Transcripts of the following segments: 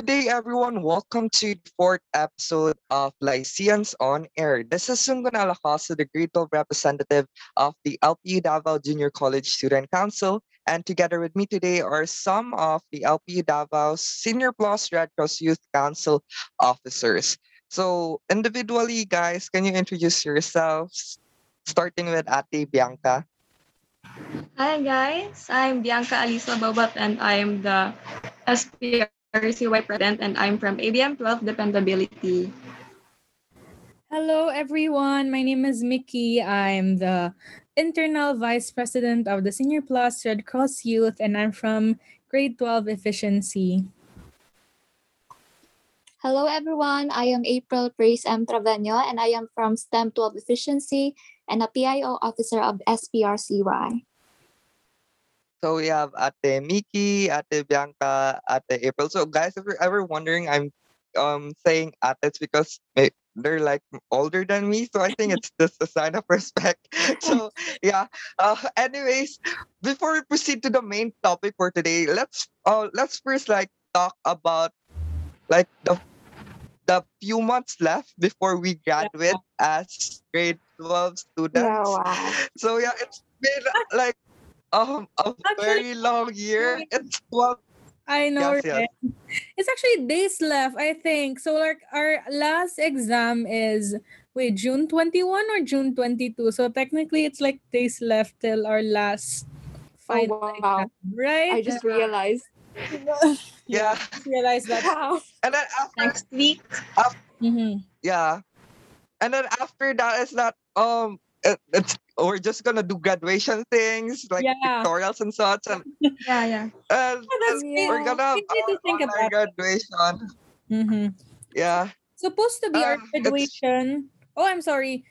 Good day, everyone. Welcome to the fourth episode of Lyceans on Air. This is Sungun Alacaso, the grade 12 representative of the LPU Davao Junior College Student Council. And together with me today are some of the LPU Davao Senior Plus Red Cross Youth Council officers. So, individually, guys, can you introduce yourselves? Starting with Ate Bianca. Hi guys, I'm Bianca Alisa Bobat and I'm the SPRCY president and I'm from ABM 12 Dependability. Hello, everyone. My name is Mickey. I'm the internal vice president of the Senior Plus Red Cross Youth, and I'm from grade 12 efficiency. Hello everyone, I am April Praise M. Traveno and I am from STEM 12 Efficiency and a PIO officer of SPRCY. So we have Ate Miki, Ate Bianca, Ate April. So guys, if you're ever wondering, I'm um saying Ates because they're like older than me. So I think it's just a sign of respect. So yeah. Uh, anyways, before we proceed to the main topic for today, let's uh let's first like talk about like the the few months left before we graduate as grade 12 students. wow. So yeah, it's been like um a very long year. It's 12 I know, Yes, yes. It's actually days left, I think. So, like, our last exam is, wait, June 21 or June 22? So, technically, it's like days left till our last final wow. exam, right? I just realized. yeah. realized that. Wow. And then after Next week, Mhm. yeah. And then after that is that um it, it's we're just gonna do graduation things like Yeah. pictorials and such and, yeah, yeah. and, that's and Yeah. we're gonna We need to our think about graduation. Mhm. Yeah. supposed to be our Uh, it's- graduation. Oh, I'm sorry.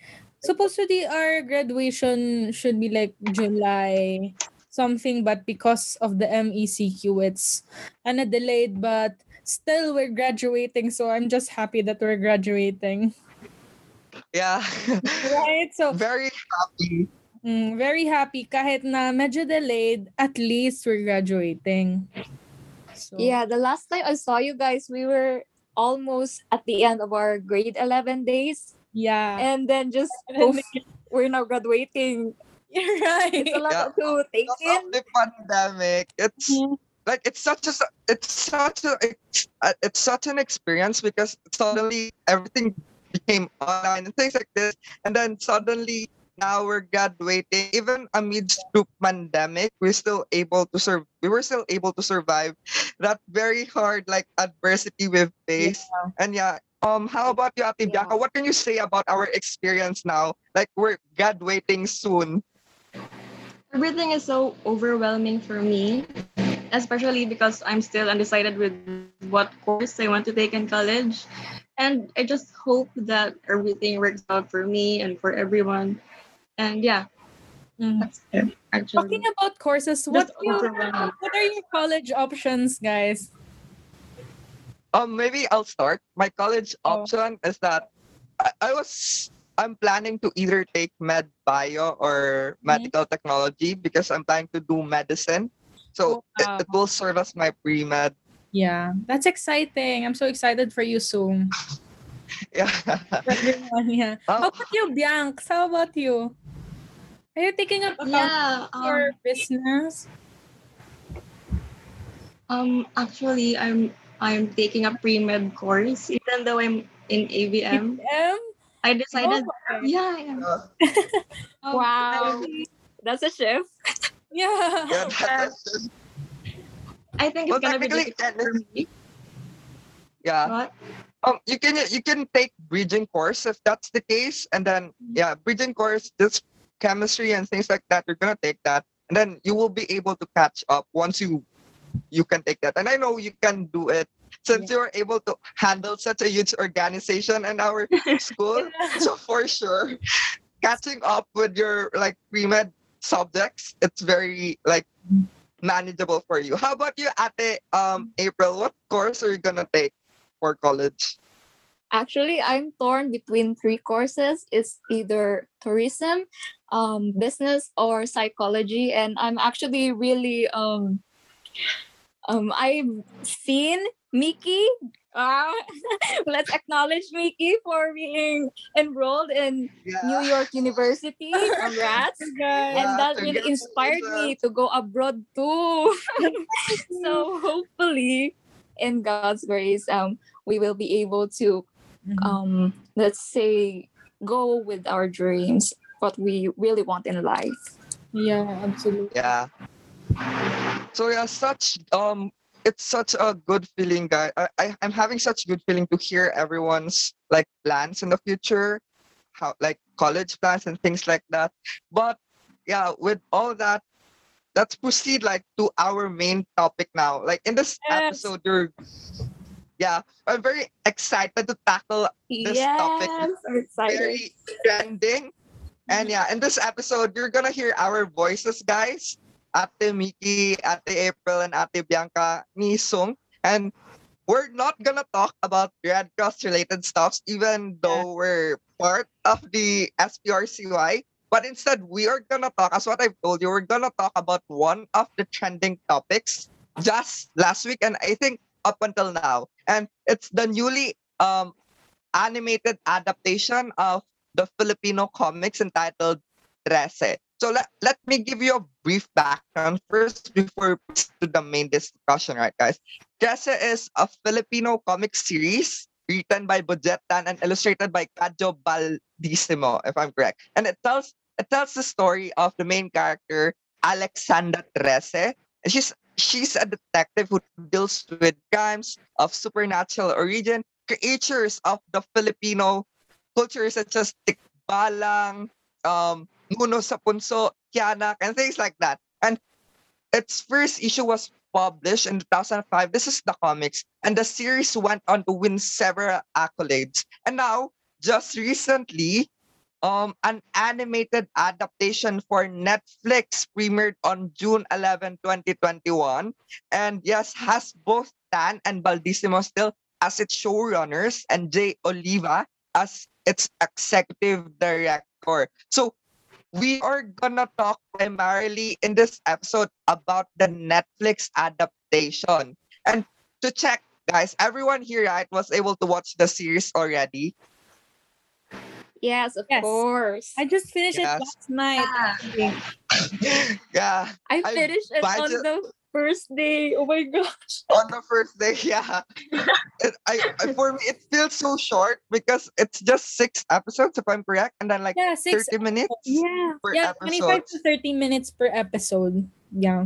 Supposed to be our graduation should be like July something, but because of the MECQ, it's kind of delayed. But still, we're graduating, so I'm just happy that we're graduating. Yeah. Right? So, Very happy. mm, very happy. Kahit na medyo delayed, at least we're graduating. So, Yeah, the last time I saw you guys, we were almost at the end of our grade 11 days. yeah. And then just And then poof, we're now graduating. You're right. It's a lot Yeah. to take Because in. of the pandemic, it's Mhm. like it's such a it's such a it's, uh, it's such an experience because suddenly everything became online and things like this and then suddenly now we're graduating even amidst the pandemic we're still able to serve we were still able to survive that very hard like adversity we've faced and yeah um how about you Ate Bianca? Yeah. what can you say about our experience now like we're graduating soon Everything is so overwhelming for me, especially because I'm still undecided with what course I want to take in college. And I just hope that everything works out for me and for everyone. And yeah, Mhm. that's it, actually. Talking about courses, what you, what are your college options, guys? Um, maybe I'll start. My college Oh. option is that I, I was I'm planning to either take med bio or Mm-hmm. medical technology because I'm planning to do medicine. So Oh, it, it will serve as my pre med. Yeah, that's exciting. I'm so excited for you soon. Yeah. Yeah. How Oh. about you, Bianc? How about you? Are you taking up accounting Yeah, for um, business? um, actually, I'm I'm taking a pre med course, even though I'm in ABM. BPM? I decided, Oh, okay. yeah, yeah. Um, Wow. That's a shift. Yeah. yeah that's just, I think well, it's gonna be difficult for me. yeah. But Um, you can you can take bridging course if that's the case, and then yeah, bridging course, just chemistry and things like that. You're gonna take that, and then you will be able to catch up once you you can take that. And I know you can do it since you're able to handle such a huge organization in our school. So for sure, catching up with your like pre med subjects, it's very like manageable for you. How about you, Ate um April? What course are you gonna take for college? Actually, I'm torn between three courses. It's either tourism, um, business, or psychology. And I'm actually really um, um, I've seen Mickey, uh, let's acknowledge Mickey for being enrolled in Yeah. New York University. Congrats. Guys. and that really inspired me to go abroad too. so hopefully, in God's grace, um, we will be able to, Mhm. um, let's say, go with our dreams, what we really want in life. yeah, absolutely. Yeah. So yeah, such um it's such a good feeling guy. I, I I'm having such good feeling to hear everyone's like plans in the future, how like college plans and things like that. But yeah, with all that, let's proceed like to our main topic now. Like in this Yes. episode, you're yeah, I'm very excited to tackle This yes, topic I'm excited. very trending. And yeah, in this episode, you're gonna hear our voices, guys. Ate Miki, Ate April, and Ate Bianca ni Sung. And we're not gonna talk about Red Cross related stuffs, even though we're part of the SPRCY. But instead, we are gonna talk, as what I've told you, we're gonna talk about one of the trending topics just last week, and I think up until now. And it's the newly um animated adaptation of the Filipino comics entitled Trese. So let, let me give you a brief background first before we to the main discussion, right, guys? Trese is a Filipino comic series written by Budjette Tan and illustrated by Kajo Baldisimo, if I'm correct. And it tells it tells the story of the main character, Alexandra Trese. And she's she's a detective who deals with crimes of supernatural origin creatures of the Filipino culture such as Tikbalang, um, Nuno sa Punso, Kianak, and things like that. And its first issue was published in 2005. This is the comics. And the series went on to win several accolades. And now, just recently, um, an animated adaptation for Netflix premiered on June 11, 2021. And yes, has both Tan and Baldisimo still as its showrunners and Jay Oliva as its executive director. So we are gonna talk primarily in this episode about the Netflix adaptation. And to check, guys, everyone here right was able to watch the series already. Yes, of Yes. course. I just finished Yes. it last night. Yeah. yeah, I I finished it on budget- the first day. Oh my gosh. on the first day, yeah. It, I, I for me it feels so short because it's just six episodes if I'm correct, and then like Yeah, six. 30 minutes. Yeah, per yeah, 25 to 30 minutes per episode. Yeah.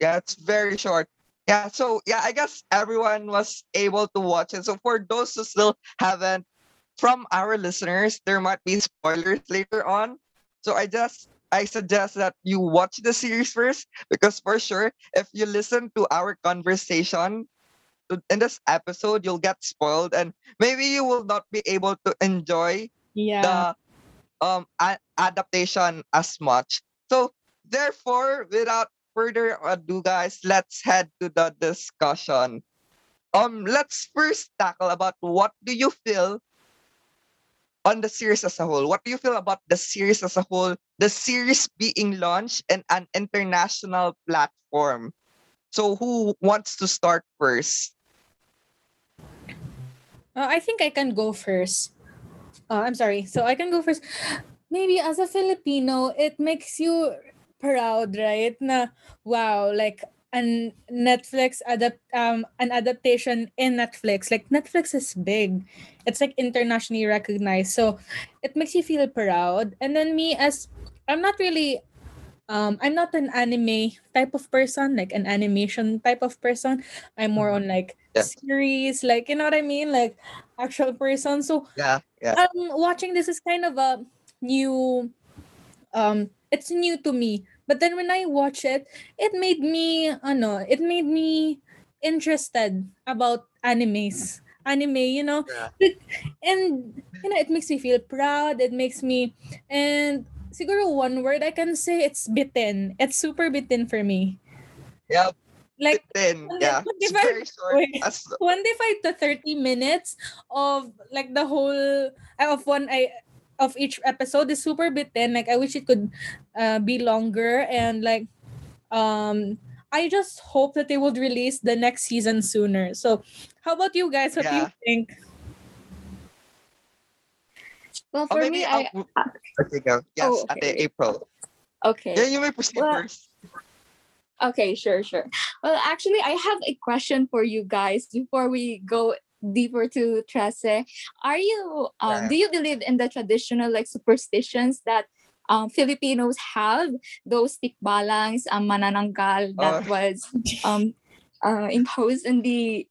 Yeah, it's very short. Yeah, so yeah, I guess everyone was able to watch it. So for those who still haven't, from our listeners, there might be spoilers later on. So I just I suggest that you watch the series first because for sure, if you listen to our conversation in this episode, you'll get spoiled and maybe you will not be able to enjoy Yeah. the um a- adaptation as much. So therefore, without further ado, guys, let's head to the discussion. Um, let's first tackle about what do you feel on the series as a whole? What do you feel about the series as a whole? The series being launched in an international platform. So who wants to start first? Uh, I think I can go first. Uh, I'm sorry. So I can go first. Maybe as a Filipino, it makes you proud, right? Na wow, like an Netflix adapt um an adaptation in Netflix. Like Netflix is big. It's like internationally recognized. So it makes you feel proud. And then me as I'm not really um I'm not an anime type of person, like an animation type of person. I'm more on like Yeah. series, like you know what I mean? Like actual person. So Yeah, yeah. um watching this is kind of a new um it's new to me but then when i watch it it made me ano it made me interested about animes. Anime you know? Yeah. And you know it makes me feel proud. It makes me and siguro one word i can say it's bitten. It's super bitten for me. Yeah, like Twenty- yeah, it's 25 very short. wait. As 25 to 30 minutes of like the whole of one I of each episode is super bitten like I wish it could uh, be longer and like um I just hope that they would release the next season sooner. So, how about you guys? What do you think? Well, Or for maybe me, I I'll- okay, go. Yes, Oh, Ate okay. April. okay. Yeah, you may proceed Well, first. Okay, sure, sure. Well, actually, I have a question for you guys before we go deeper to Trese. Are you um Yeah. do you believe in the traditional like superstitions that um Filipinos have? Those tikbalangs, um, manananggal that Oh. was um uh, imposed in the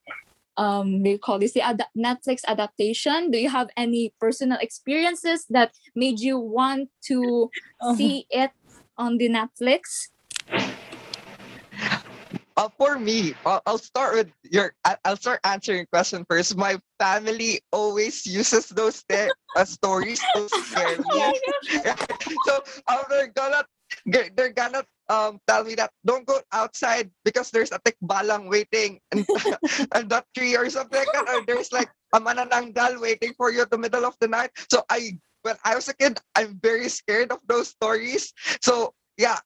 um we call this the ad- Netflix adaptation. Do you have any personal experiences that made you want to Oh. see it on the Netflix? Uh, for me, I'll, I'll start with your. I'll start answering question first. My family always uses those uh, stories to scare me. so um, they're gonna they're they're gonna um tell me that don't go outside because there's a tikbalang waiting and and that tree or something like that. Or there's like a manananggal waiting for you at the middle of the night. So I when I was a kid, I'm very scared of those stories. So yeah,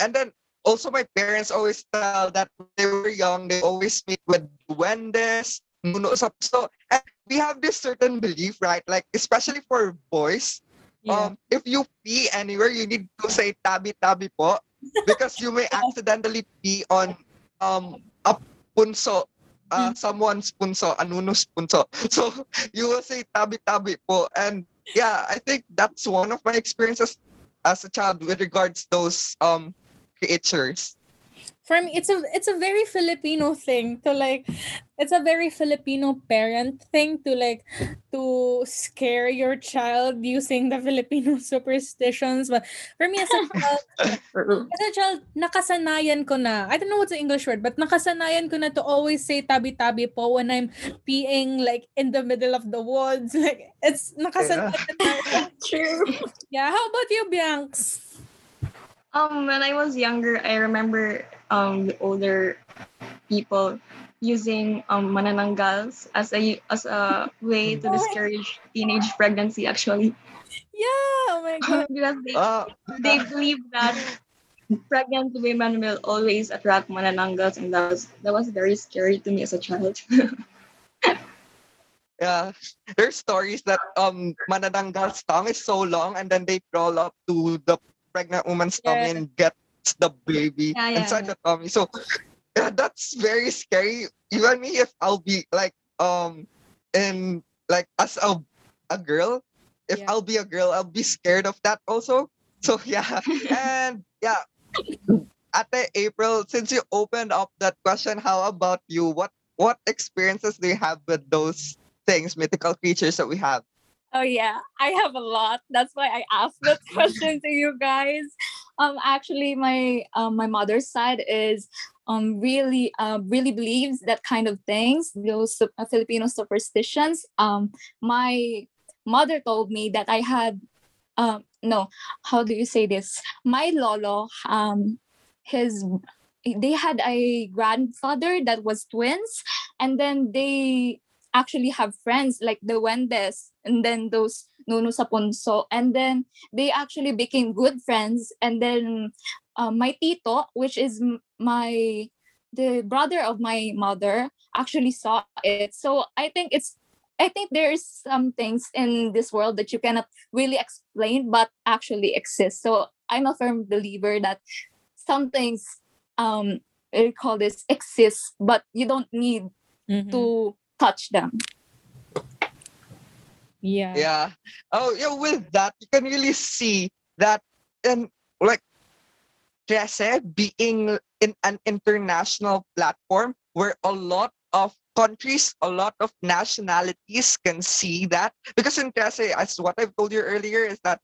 and then also my parents always tell that when they were young, they always meet with duendes, nuno sa puso. And we have this certain belief, right? Like especially for boys, Yeah. um, if you pee anywhere, you need to say tabi tabi po because you may accidentally pee on um a punso, uh, someone's punso, anuno's punso. So you will say tabi tabi po, and yeah, I think that's one of my experiences as a child with regards those um creatures. for me it's a it's a very filipino thing to like it's a very filipino parent thing to like to scare your child using the filipino superstitions. But for me as a child as a child nakasanayan ko na. I don't know what's the english word but nakasanayan ko na to always say tabi tabi po when i'm peeing like in the middle of the woods. Like it's nakasanayan na. True. yeah how about you bianx Um, when I was younger, I remember um the older people using um manananggals as a as a way to discourage teenage pregnancy. Actually, yeah oh my god because they Uh, they believe that pregnant women will always attract manananggals, and that was that was very scary to me as a child. yeah, there's stories that um manananggal's tongue is so long, and then they crawl up to the pregnant woman's tummy Yeah. and gets the baby Yeah, yeah, inside the tummy. So yeah, that's very scary. Even me, if I'll be like um in like as a a girl, if. I'll be a girl, I'll be scared of that also. So yeah, and yeah. Ate April, since you opened up that question, how about you? What what experiences do you have with those things, mythical creatures that we have? Oh yeah, I have a lot. That's why I asked that question to you guys. Um, actually, my um, my mother's side is um really uh, really believes that kind of things. Those uh, Filipino superstitions. Um, my mother told me that I had um no, how do you say this? My lolo um his they had a grandfather that was twins and then they actually have friends like the Wendes and then those Nuno sa Punso and then they actually became good friends. And then uh, my tito which is my the brother of my mother actually saw it. So I think it's I think there's some things in this world that you cannot really explain but actually exist. So I'm a firm believer that some things um we call this exist but you don't need Mhm. to touch them yeah Yeah. Oh, yeah. With that, you can really see that, and like, Trese being in an international platform where a lot of countries, a lot of nationalities can see that. Because in Trese, as what I've told you earlier, is that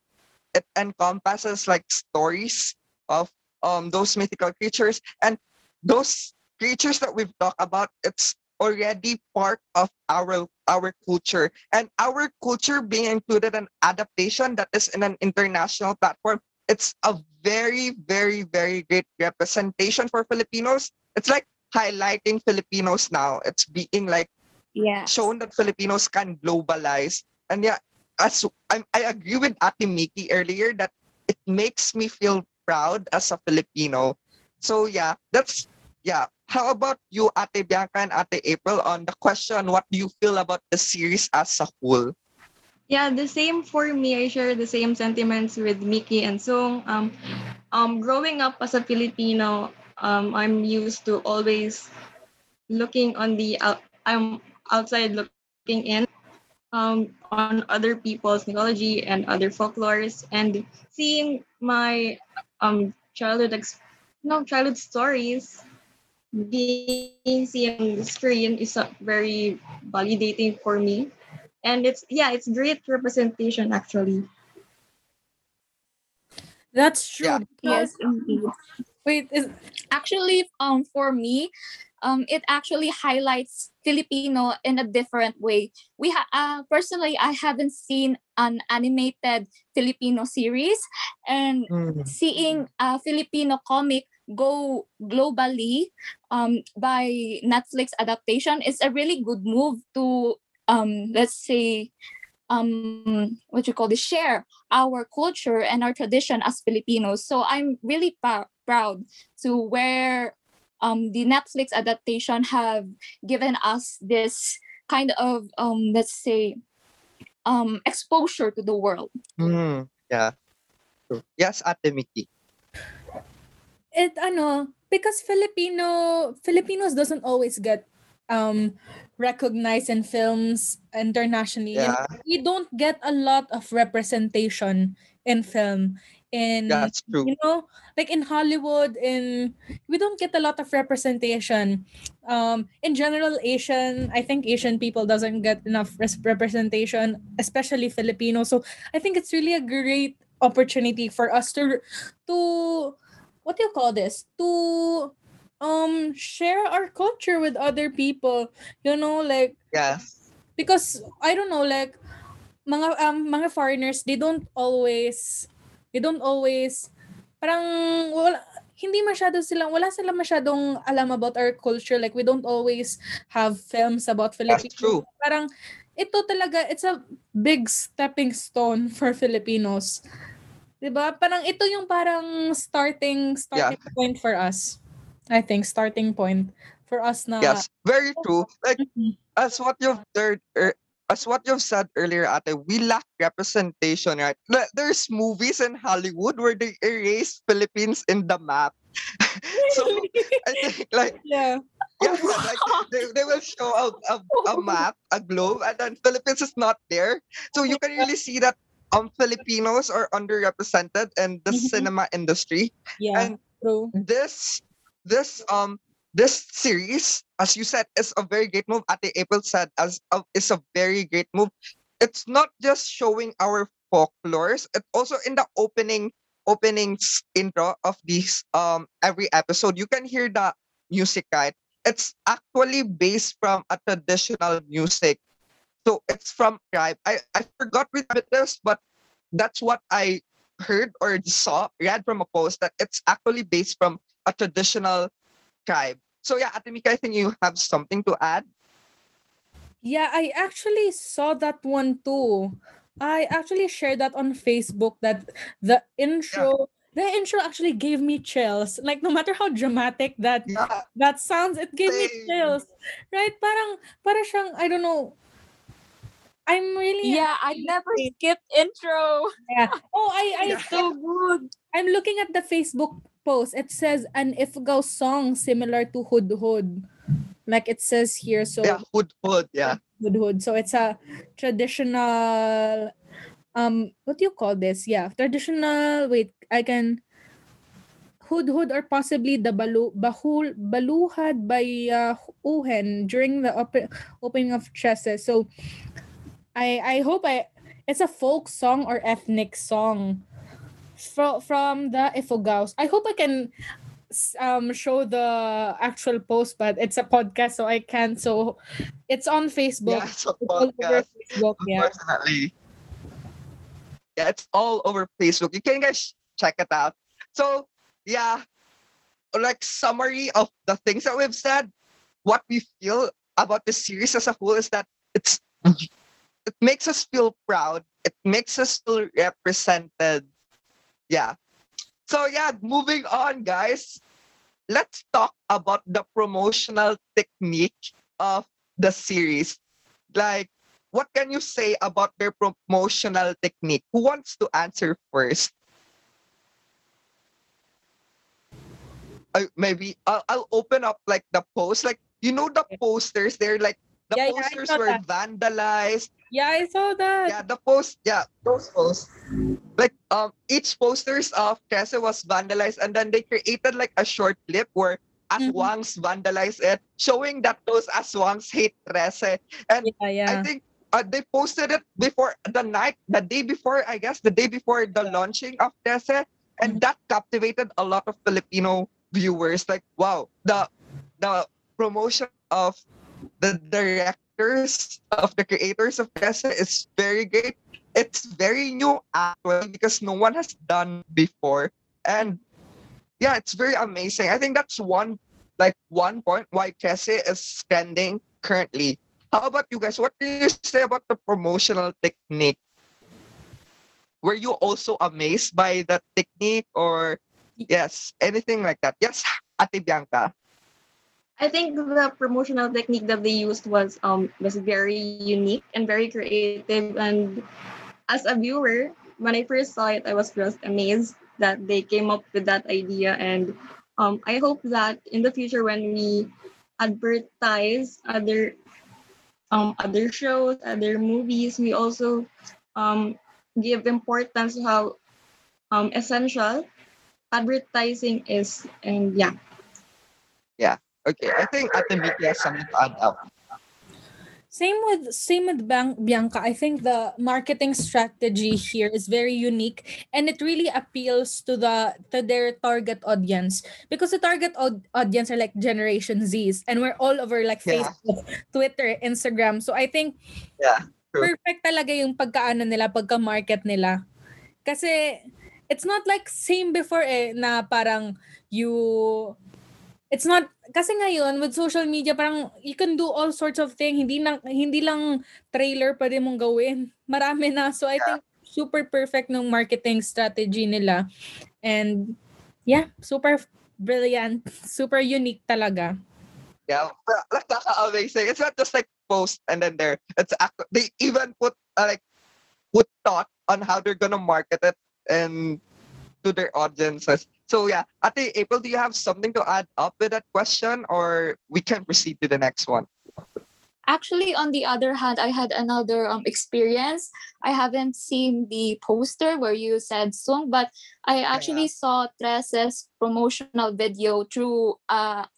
it encompasses like stories of um those mythical creatures and those creatures that we've talked about. It's already part of our our culture. And our culture being included in adaptation that is in an international platform it's a very very very great representation for filipinos. It's like highlighting filipinos now. It's being like yeah shown that filipinos can globalize. And yeah as I'm, i agree with ati miki earlier that it makes me feel proud as a filipino. So yeah that's yeah, how about you, Ate Bianca and Ate April, on the question, what do you feel about the series as a whole? Yeah, the same for me. I share the same sentiments with Mickey and Sung. Um, um, growing up as a Filipino, um, I'm used to always looking on the out. I'm outside looking in, um, on other people's mythology and other folklores, and seeing my um childhood, ex- no childhood stories being seen on the screen is uh, very validating for me and it's yeah it's great representation actually That's true. Yeah. Yes, indeed. Wait, is Actually, um, for me, um, it actually highlights Filipino in a different way. We ha- uh, personally, I haven't seen an animated Filipino series, and Mm. seeing a Filipino comic go globally um, by Netflix adaptation is a really good move to um, let's say um, what you call this share our culture and our tradition as Filipinos. So I'm really pa- proud to where um, the Netflix adaptation have given us this kind of um, let's say um, exposure to the world. Mm, yeah. Yes, Ate Mickey. It ano because Filipino Filipinos doesn't always get um recognized in films internationally. Yeah, we don't get a lot of representation in film. In that's true. you know, like in Hollywood, in we don't get a lot of representation. Um, in general, Asian, I think Asian people doesn't get enough res- representation, especially Filipino. So I think it's really a great opportunity for us to to what do you call this to um share our culture with other people you know like Yes. because i don't know like mga um mga foreigners they don't always they don't always parang wala hindi masyado silang wala silang masyadong alam about our culture like we don't always have films about That's Filipinos true. parang ito talaga it's a big stepping stone for Filipinos 'di ba parang ito yung parang starting starting point for us I think starting point for us na Yes, very true. Like Mhm. as what you've heard, er, as what you've said earlier, Ate, we lack representation, right? There- There's movies in Hollywood where they erase Philippines in the map. so I think like yeah yeah, like they, they will show a, a, a map, a globe, and then Philippines is not there. So you can really see that um Filipinos are underrepresented in the Mhm. cinema industry. yeah And true this this um this series, as you said, is a very great move. Ate April said, as a, is a very great move. It's not just showing our folklores. It also in the opening opening intro of these um every episode, you can hear the music right. It's actually based from a traditional music. So it's from tribe. I I forgot which it is, but that's what I heard or saw read from a post that it's actually based from a traditional tribe. So yeah, Ate Mika, I think you have something to add. Yeah, I actually saw that one too. I actually shared that on Facebook that the intro the intro actually gave me chills. Like no matter how dramatic that Yeah, that sounds, it gave me chills. Right? Parang para siyang I don't know. I'm really Yeah, I never skipped intro. yeah. Oh, I I Yeah. So good. I'm looking at the Facebook post. It says an Ifugao song similar to Hudhud. Like it says here. So yeah, hood hood, yeah. Hudhud. So it's a traditional um what do you call this? Yeah, traditional wait, I can Hudhud or possibly the balu bahul baluhad by uh, Uhen during the open, opening of chesses. So I I hope I it's a folk song or ethnic song from from the Ifugaos. I hope I can um show the actual post, but it's a podcast, so I can't. So it's on Facebook. Yeah, it's a It's all over podcast, Facebook. Yeah. unfortunately. Yeah, it's all over Facebook. You can guys check it out. So yeah, like summary of the things that we've said, what we feel about the series as a whole is that it's it makes us feel proud. It makes us feel represented. Yeah. So yeah, moving on, guys. let's talk about the promotional technique of the series. Like, what can you say about their promotional technique? Who wants to answer first? Uh, maybe I'll, I'll open up like the post. Like, you know, the posters, they're like, the Yeah, yeah, posters saw were that. vandalized. Yeah, I saw that. Yeah, the post, yeah, those posts. Like, um, each posters of Trese was vandalized, and then they created like a short clip where. Aswangs vandalized it, showing that those Aswangs hate Trese. And Yeah, yeah. I think uh, they posted it before the night, the day before, I guess, the day before the launching of Trese, and Mhm. that captivated a lot of Filipino viewers. Like, wow, the the promotion of the directors of the creators of Trese is very great. It's very new actually because no one has done before, and yeah, it's very amazing. I think that's one like one point why Trese is standing currently. How about you guys? What do you say about the promotional technique? Were you also amazed by that technique or yes, anything like that? Yes, Ate Bianca. I think the promotional technique that they used was um was very unique and very creative. And as a viewer, when I first saw it, I was just amazed that they came up with that idea. And um, I hope that in the future, when we advertise other um other shows, other movies, we also um give importance to how um essential advertising is. And yeah. Okay, I think Ate Miki has something to add up. Same with same with Ban- Bianca. I think the marketing strategy here is very unique and it really appeals to the to their target audience because the target od- audience are like Generation Zs and we're all over like Yeah. Facebook, Twitter, Instagram. So I think Yeah, true. perfect talaga yung pagkaano nila, pagka-market nila. Kasi it's not like same before eh na parang you it's not kasi ngayon with social media parang you can do all sorts of things hindi lang hindi lang trailer pwede mong gawin marami na so i Yeah. think super perfect ng marketing strategy nila and yeah super brilliant super unique talaga Yeah, but that's amazing. It's not just like post and then there. It's they even put uh, like put thought on how they're gonna market it and to their audiences. So yeah, Ate April, do you have something to add up with that question, or we can proceed to the next one? Actually, on the other hand, I had another um, experience. I haven't seen the poster where you said Sung, but I actually saw Trese's promotional video through uh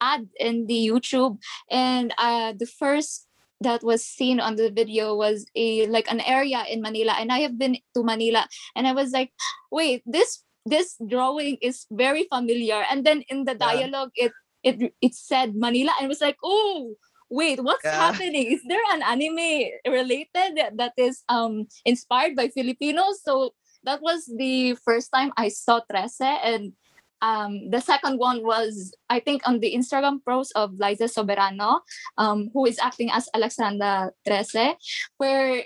ad in the YouTube, and uh, the first that was seen on the video was a like an area in Manila, and I have been to Manila, and I was like, wait, this this drawing is very familiar, and then in the Yeah. dialogue, it it it said Manila, and was like, oh wait what's Yeah. happening is there an anime related that, that is um inspired by filipinos so that was the first time i saw trese and um the second one was i think on the instagram post of liza soberano um who is acting as alexandra trese where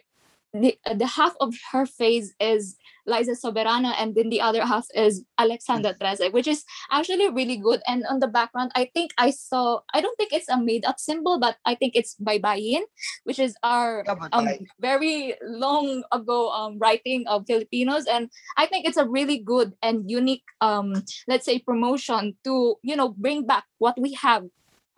the, the half of her face is Liza Soberano and then the other half is Alexandra Trese, which is actually really good. And on the background, I think I saw, I don't think it's a made up symbol, but I think it's by Baybayin, which is our um, very long ago um, writing of Filipinos. And I think it's a really good and unique, um, let's say, promotion to, you know, bring back what we have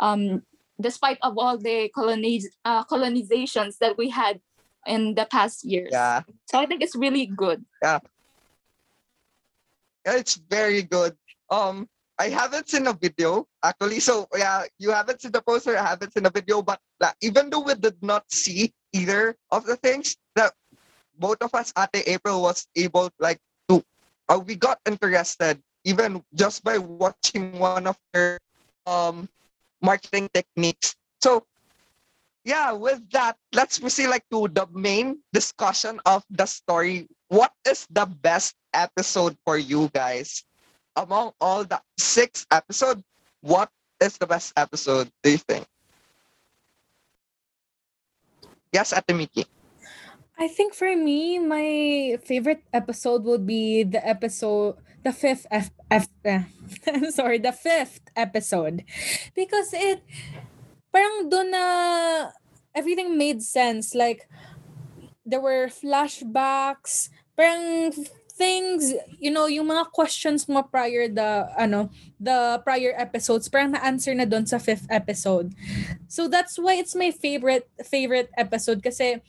um, despite of all the coloniz- uh, colonizations that we had in the past years. Yeah, So I think it's really good. Yeah. It's very good. Um, I haven't seen a video actually. So yeah, you haven't seen the poster. I haven't seen a video, but like, even though we did not see either of the things, that both of us, Ate April, was able like to. Uh, we got interested even just by watching one of their um marketing techniques. So yeah, with that, let's proceed like to the main discussion of the story. What is the best episode for you guys? Among all the six episodes, what is the best episode, do you think? Yes, Ate Miki. I think for me, my favorite episode would be the episode, the fifth F, F eh, I'm sorry, the fifth episode, because it, parang doon na everything made sense. Like there were flashbacks, parang things, you know, yung mga questions mo prior the ano, the prior episodes, parang na-answer na doon sa fifth episode. So that's why it's my favorite favorite episode kasi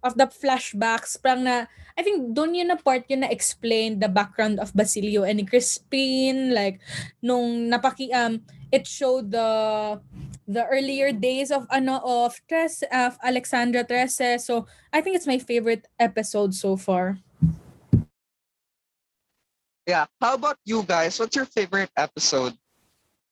of the flashbacks, parang na, I think doon yun na part yun na explain the background of Basilio and Crispin, like, nung napaki, um, it showed the the earlier days of ano of Tres of Alexandra Trese. So I think it's my favorite episode so far. Yeah. How about you guys? What's your favorite episode?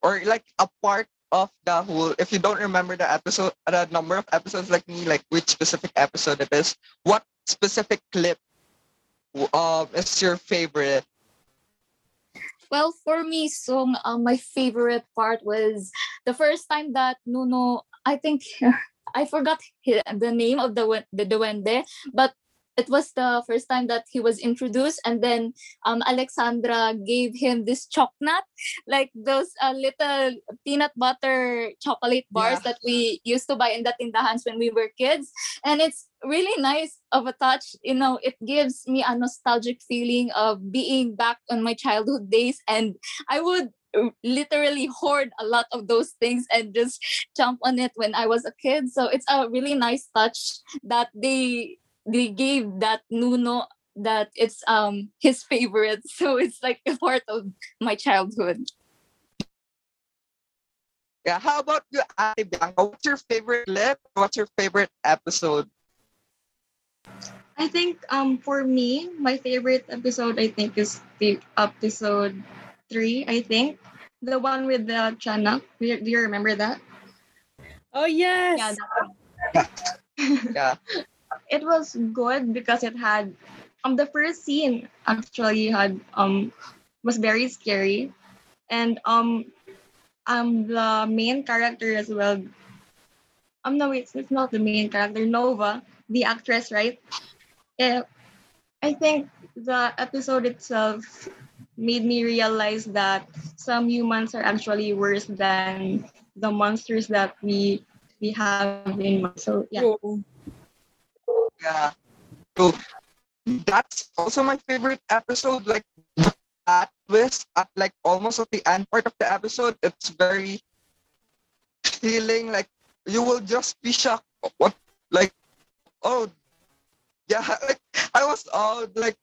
Or like a part of the whole if you don't remember the episode the number of episodes like me, like which specific episode it is, what specific clip um is your favorite? Well, for me, Song, uh, my favorite part was the first time that Nuno, I think I forgot the name of the the duende, but it was the first time that he was introduced, and then um, Alexandra gave him this chocolate, like those uh, little peanut butter chocolate bars Yeah. that we used to buy in the tindahans when we were kids, and it's really nice of a touch. You know, it gives me a nostalgic feeling of being back on my childhood days, and I would literally hoard a lot of those things and just jump on it when I was a kid. So it's a really nice touch that they they gave that Nuno that it's um his favorite. So it's like a part of my childhood. Yeah. How about you, Ate Bianca? What's your favorite clip? What's your favorite episode? I think um for me, my favorite episode I think is the episode three. I think the one with the Chana. Do you, do you remember that? Oh yes. Yeah, that one. Yeah. It was good because it had um the first scene actually had um was very scary. And um um the main character as well um no it's, it's not the main character nova the actress right? Eh, i think the episode itself made me realize that some humans are actually worse than the monsters that we we have in so yeah. True. Yeah. So that's also my favorite episode. Like that twist at like almost at the end part of the episode, it's very feeling like you will just be shocked. What like oh yeah, like I was all like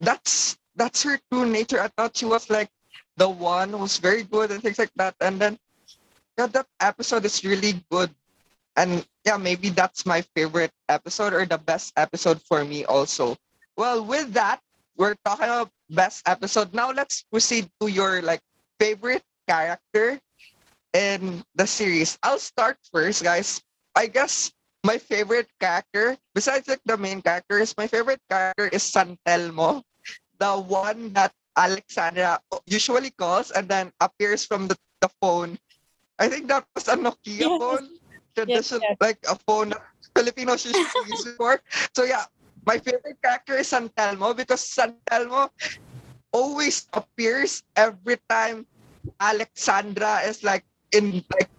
that's that's her true nature. I thought she was like the one who's very good and things like that. And then yeah, that episode is really good and yeah, maybe that's my favorite episode or the best episode for me also. Well, with that, we're talking about best episode. Now let's proceed to your like favorite character in the series. I'll start first, guys. I guess my favorite character, besides like the main characters, my favorite character is Santelmo, the one that Alexandra usually calls and then appears from the, the phone. I think that was a Nokia Yes. phone Yes, tradition yes. like a phone Filipino Filipinos usually. So yeah, my favorite character is Santelmo because Santelmo always appears every time Alexandra is like in like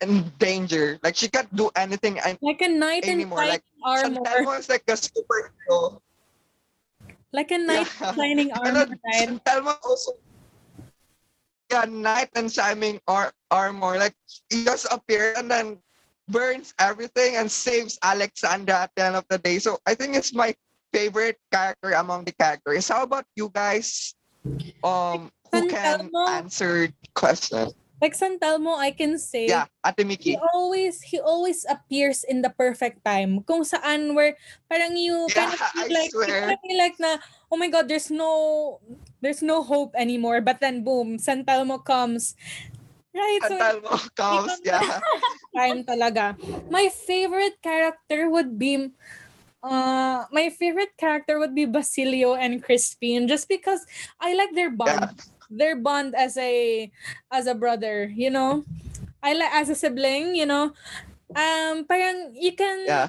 in danger. Like she can't do anything Like a knight in like, armor. Santelmo is like a superhero. Like a knight Yeah. in shining And armor, right? Santelmo also yeah, knight and shining ar- armor. Like he just appears and then burns everything and saves Alexandra at the end of the day. So I think it's my favorite character among the characters. How about you guys? Um, who can answer the question? Like Santelmo, I can say Yeah, Ate Miki. he always he always appears in the perfect time. Kung saan where parang you kind of Yeah, feel I like you swear. of feel like na oh my god, there's no there's no hope anymore. But then boom, Santelmo comes. Right, so Santelmo comes. Yeah. time talaga. My favorite character would be uh my favorite character would be Basilio and Crispin just because I like their bond. Yeah. Their bond as a as a brother, you know. I like as a sibling, you know. Um parang you can Yeah.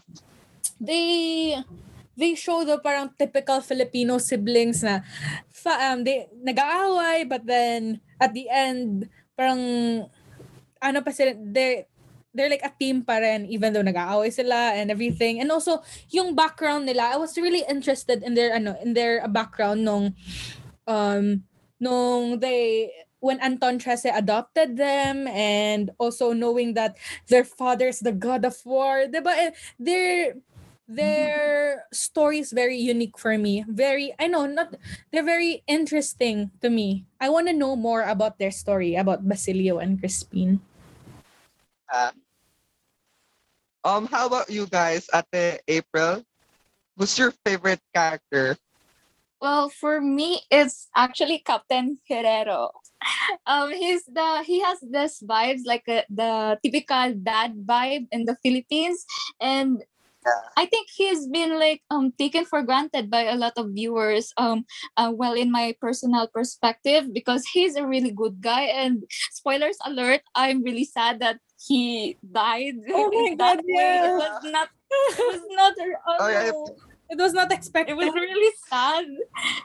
they they show the parang typical Filipino siblings na fa, um, they nag-aaway but then at the end parang ano pa sila they they're like a team pa rin even though nag-aaway sila and everything. And also yung background nila I was really interested in their ano in their background nung um nung they when Anton Trece adopted them and also knowing that their father's the god of war diba? Eh, their their story is very unique for me very I know not they're very interesting to me I want to know more about their story about Basilio and Crispin Um, how about you guys, Ate April? Who's your favorite character? Well, for me, it's actually Captain Guerrero. Um, he's the he has this vibes like a, the typical dad vibe in the Philippines, and I think he's been like um taken for granted by a lot of viewers. Um, uh, well, in my personal perspective, because he's a really good guy. And spoilers alert, I'm really sad that he died. Oh my God, way. yeah. It was not. It was not. Oh, Oh, yeah, it was not expected It was really sad.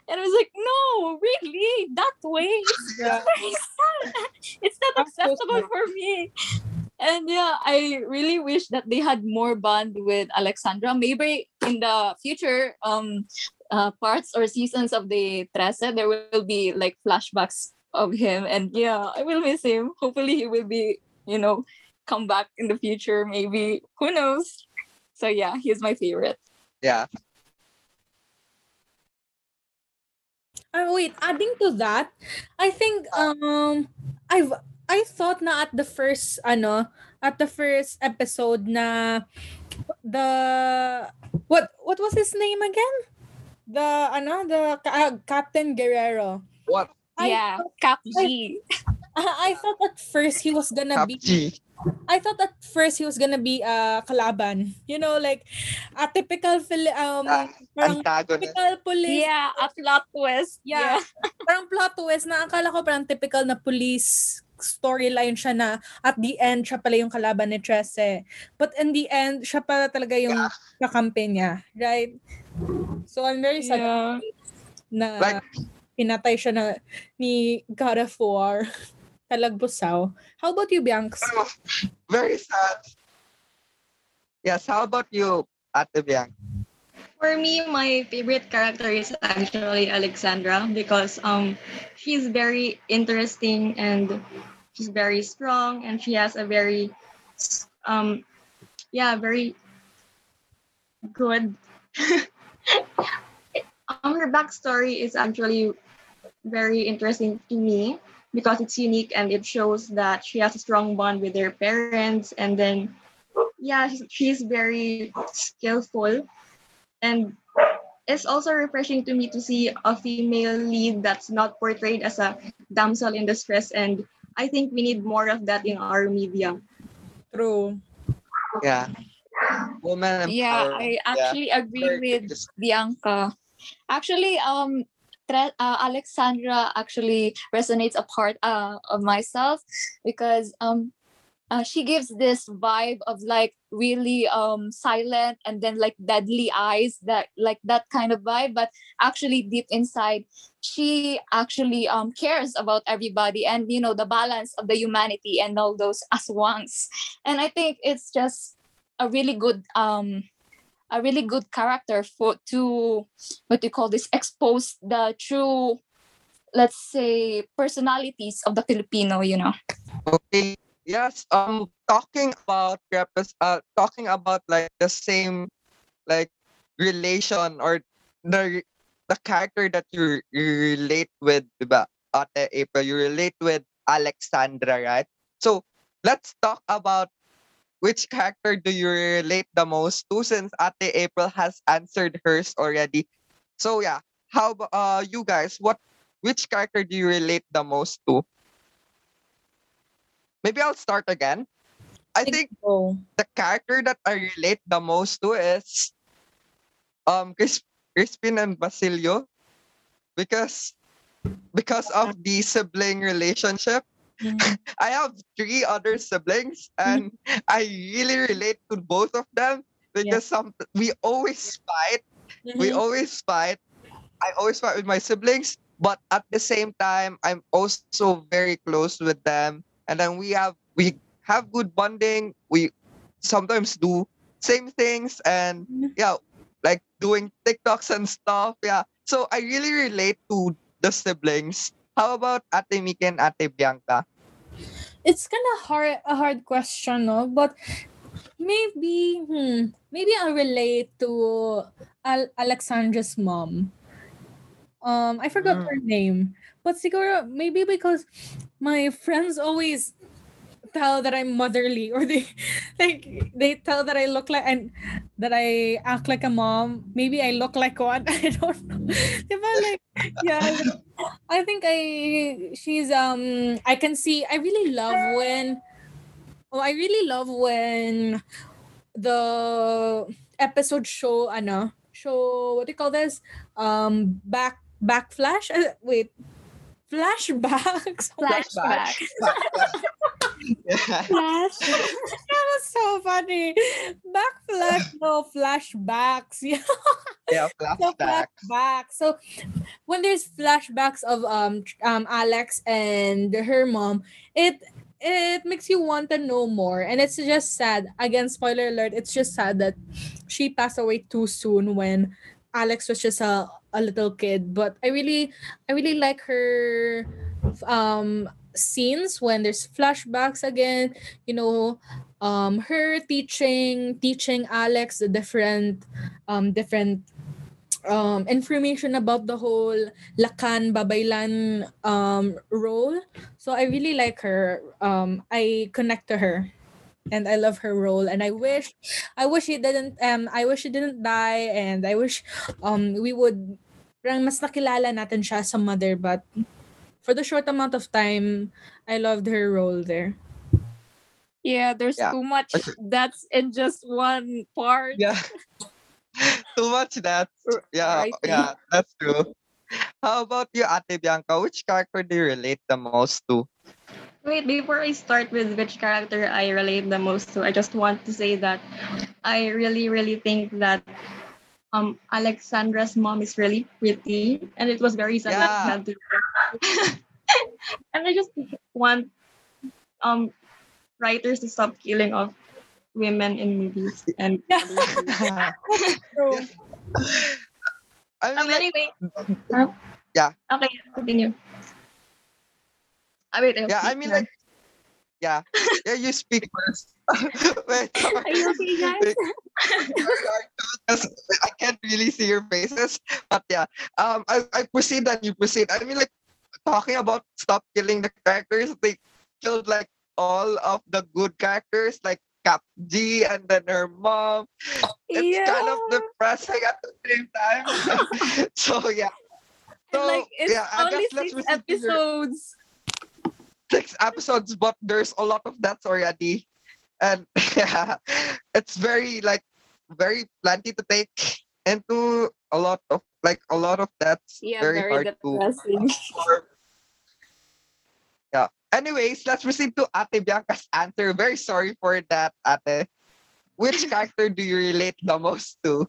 And I was like, no, really? That way? It's Yeah. very sad. It's not acceptable for me. And yeah, I really wish that they had more bond with Alexandra. Maybe in the future um uh, parts or seasons of the Trese, there will be like flashbacks of him. And yeah, I will miss him. Hopefully he will be, you know, come back in the future, maybe. Who knows? So yeah, he's my favorite. Yeah. Uh, wait, adding to that, I think um I've I thought na at the first ano, at the first episode na the what what was his name again? The ano, the ah, Captain Guerrero. What? I yeah, thought- Cap G. I thought at first he was gonna be Capji. I thought at first he was gonna be a kalaban. You know, like a typical Fili- um Ah, parang Antagonist. typical police Yeah, a plot twist. Yeah. parang plot twist na akala ko parang typical na police storyline siya na at the end siya pala yung kalaban ni Trece. But in the end, siya pala talaga yung Yeah. kakampi niya. Right? So I'm very sad Yeah. na Like- pinatay siya na ni God of War. Talagbusaw. How about you, Bianx? Oh, very sad. Yes, how about you, Ate Biang? For me, my favorite character is actually Alexandra because um she's very interesting and she's very strong and she has a very um yeah very good um, her backstory is actually very interesting to me because it's unique and it shows that she has a strong bond with her parents and then yeah she's, she's very skillful and it's also refreshing to me to see a female lead that's not portrayed as a damsel in distress and i think we need more of that in our media True. Yeah. Woman Yeah, empowerment. I actually agree Very with good. Bianca. Actually, um, Tre- uh, Alexandra actually resonates a part uh, of myself because um, uh, she gives this vibe of like really um silent and then like deadly eyes that like that kind of vibe but actually deep inside she actually um cares about everybody and you know the balance of the humanity and all those aswangs and i think it's just a really good um a really good character for to what you call this expose the true let's say personalities of the filipino you know Okay. Yes. Um. Talking about uh, talking about like the same, like relation or the the character that you, you relate with, diba? Ate April, you relate with Alexandra, right? So let's talk about which character do you relate the most to since Ate April has answered hers already. So yeah, how uh you guys, what which character do you relate the most to? Maybe I'll start again. I think Oh. the character that I relate the most to is um Chris, Crispin and Basilio because because of the sibling relationship. Mm. I have three other siblings and I really relate to both of them because some we always fight we Mhm. always fight. I always fight with my siblings, but at the same time, I'm also very close with them. And then we have we have good bonding. We sometimes do same things and Mhm. yeah, like doing TikToks and stuff. Yeah. So I really relate to the siblings. How about Ate Miki and Ate Bianca? it's kind of hard a hard question no but maybe hmm maybe i'll relate to Al- alexandra's mom um i forgot Mm. her name but siguro maybe because my friends always tell that i'm motherly or they like they tell that i look like and that i act like a mom. Maybe i look like one. I don't know. Like yeah I think I she's um I can see I really love when oh I really love when the episode show ano show what do you call this? Um back backflash? Uh, wait flashbacks Flashbacks. my Flashback. yeah. Flash. that was so funny backflash no flashbacks yeah yeah, so flashback. flashback. So when there's flashbacks of um um Alex and her mom, it it makes you want to know more, and it's just sad. Again, spoiler alert. It's just sad that she passed away too soon when Alex was just a a little kid. But I really I really like her um scenes when there's flashbacks again you know um her teaching teaching alex the different um different um information about the whole Lakan Babaylan um role. So I really like her. Um I connect to her and I love her role and I wish I wish she didn't um I wish she didn't die and I wish um we would parang mas nakilala natin siya sa mother but for the short amount of time I loved her role there. Yeah, there's Yeah. too much that's in just one part. Yeah. Too much that. Yeah, Right. yeah, that's true. How about you, Ate Bianca? Which character do you relate the most to? Wait, before I start with which character I relate the most to, I just want to say that I really, really think that um Alexandra's mom is really pretty, and it was very sad that Yeah. she had to. and I just want um writers to stop killing off women in movies and. Yeah. True. I mean, Um, anyway. Huh? Yeah. Okay, continue. Ah, wait, yeah, I mean, like, yeah, yeah, you speak first. Wait, Are you okay, guys? I can't really see your faces. But yeah, um, I, I proceed and you proceed. I mean, like talking about stop killing the characters. They killed like all of the good characters, like Cap G and then her mom. It's kind of depressing at the same time. so yeah. And, So like it's yeah, I only guess six proceed to your- episodes. six episodes, but there's a lot of deaths already. And yeah, it's very like very plenty to take into a lot of like a lot of deaths. Yeah, very, very, hard depressing. to Yeah. Anyways, let's proceed to Ate Bianca's answer. Very sorry for that, Ate. Which character do you relate the most to?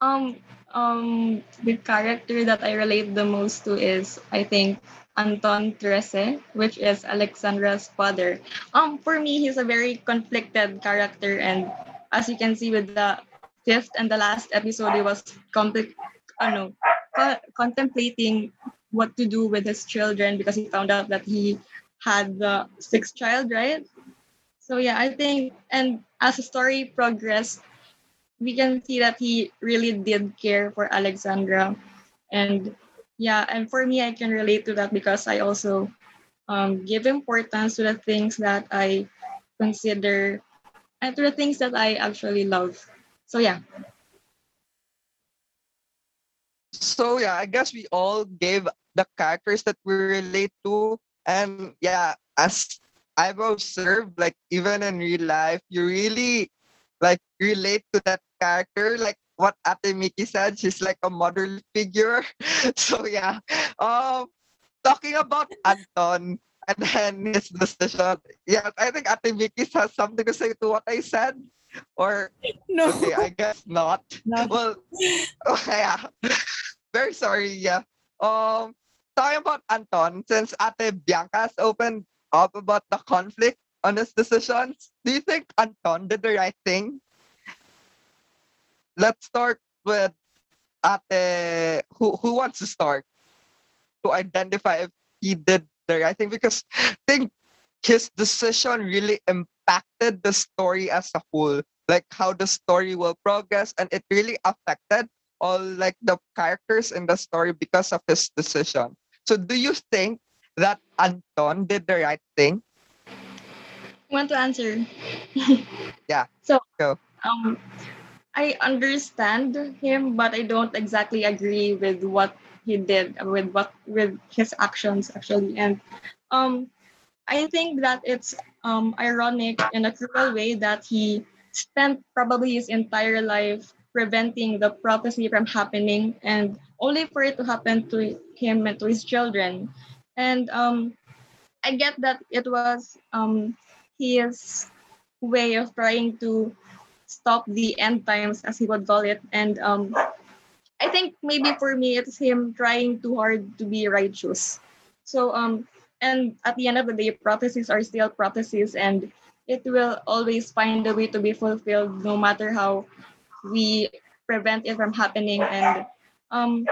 Um, um, the character that I relate the most to is, I think, Anton Trese, which is Alexandra's father. Um, for me, he's a very conflicted character, and as you can see with the fifth and the last episode, he was compli- ano, co- contemplating what to do with his children because he found out that he had the sixth child, right? So yeah, I think, and as the story progressed, we can see that he really did care for Alexandra. And yeah, and for me, I can relate to that because I also um, give importance to the things that I consider and to the things that I actually love. So yeah. So yeah, I guess we all gave the characters that we relate to, and yeah, as I've observed, like even in real life, you really like relate to that character. Like what Ate Miki said, she's like a mother figure. so yeah, um, talking about Anton and then his decision. Yeah, I think Ate Miki has something to say to what I said. Or No. okay, I guess not. no. Well, yeah. Very sorry, yeah. Um, talking about Anton, since Ate Bianca has opened up about the conflict on his decisions, do you think Anton did the right thing? Let's start with Ate. Who who wants to start to identify if he did the right thing? Because I think his decision really impacted the story as a whole, like how the story will progress, and it really affected all like the characters in the story because of his decision. So, do you think that Anton did the right thing? want to answer? Yeah, So, go. um, I understand him, but I don't exactly agree with what he did, with what with his actions actually, and um, I think that it's um ironic in a cruel way that he spent probably his entire life preventing the prophecy from happening, and only for it to happen to him and to his children, and um, I get that it was um his way of trying to stop the end times as he would call it and um i think maybe for me it's him trying too hard to be righteous so um and at the end of the day prophecies are still prophecies and it will always find a way to be fulfilled no matter how we prevent it from happening and um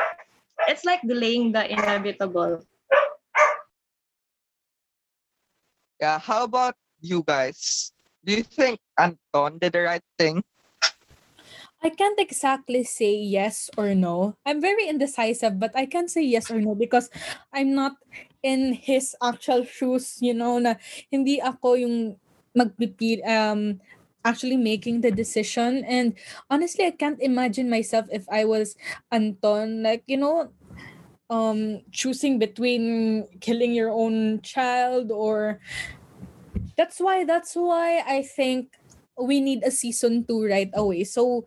it's like delaying the inevitable Yeah. How about you guys? Do you think Anton did the right thing? I can't exactly say yes or no. I'm very indecisive, but I can say yes or no because I'm not in his actual shoes, you know, na hindi ako yung magpipil, um, actually making the decision. And honestly, I can't imagine myself if I was Anton, like, you know, um, choosing between killing your own child or that's why that's why I think we need a season 2 right away. So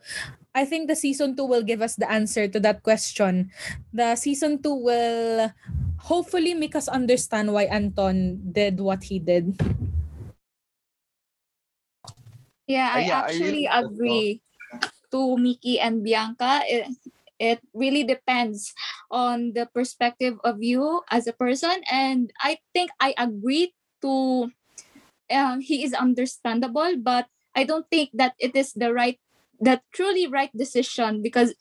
I think the season 2 will give us the answer to that question. The season 2 will hopefully make us understand why Anton did what he did. Yeah, Uh, I yeah, I actually really agree to Miki and Bianca. It, it really depends on the perspective of you as a person. And I think I agree to um, he is understandable, but I don't think that it is the right, the truly right decision because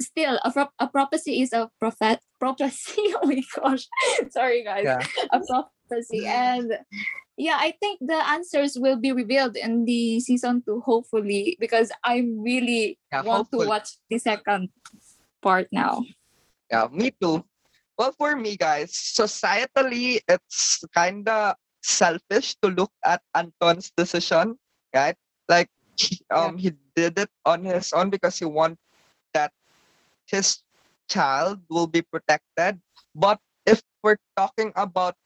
still a, pro- a prophecy is a prophet prophecy. oh my gosh, sorry guys, Yeah. a prophecy and yeah i think the answers will be revealed in the season two hopefully because i really Yeah, want hopefully. to watch the second part now Yeah, me too. Well, for me, guys, societally, it's kind of selfish to look at Anton's decision, right? Like, he- um, he did it on his own because he want that his child will be protected. But if we're talking about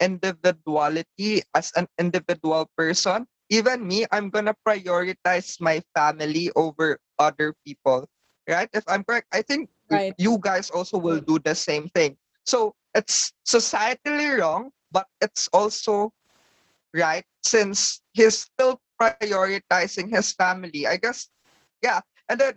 individuality as an individual person, even me, I'm gonna prioritize my family over other people, right? If I'm correct, I think Right. you guys also will do the same thing. So it's societally wrong, but it's also right since he's still prioritizing his family. I guess, yeah. And then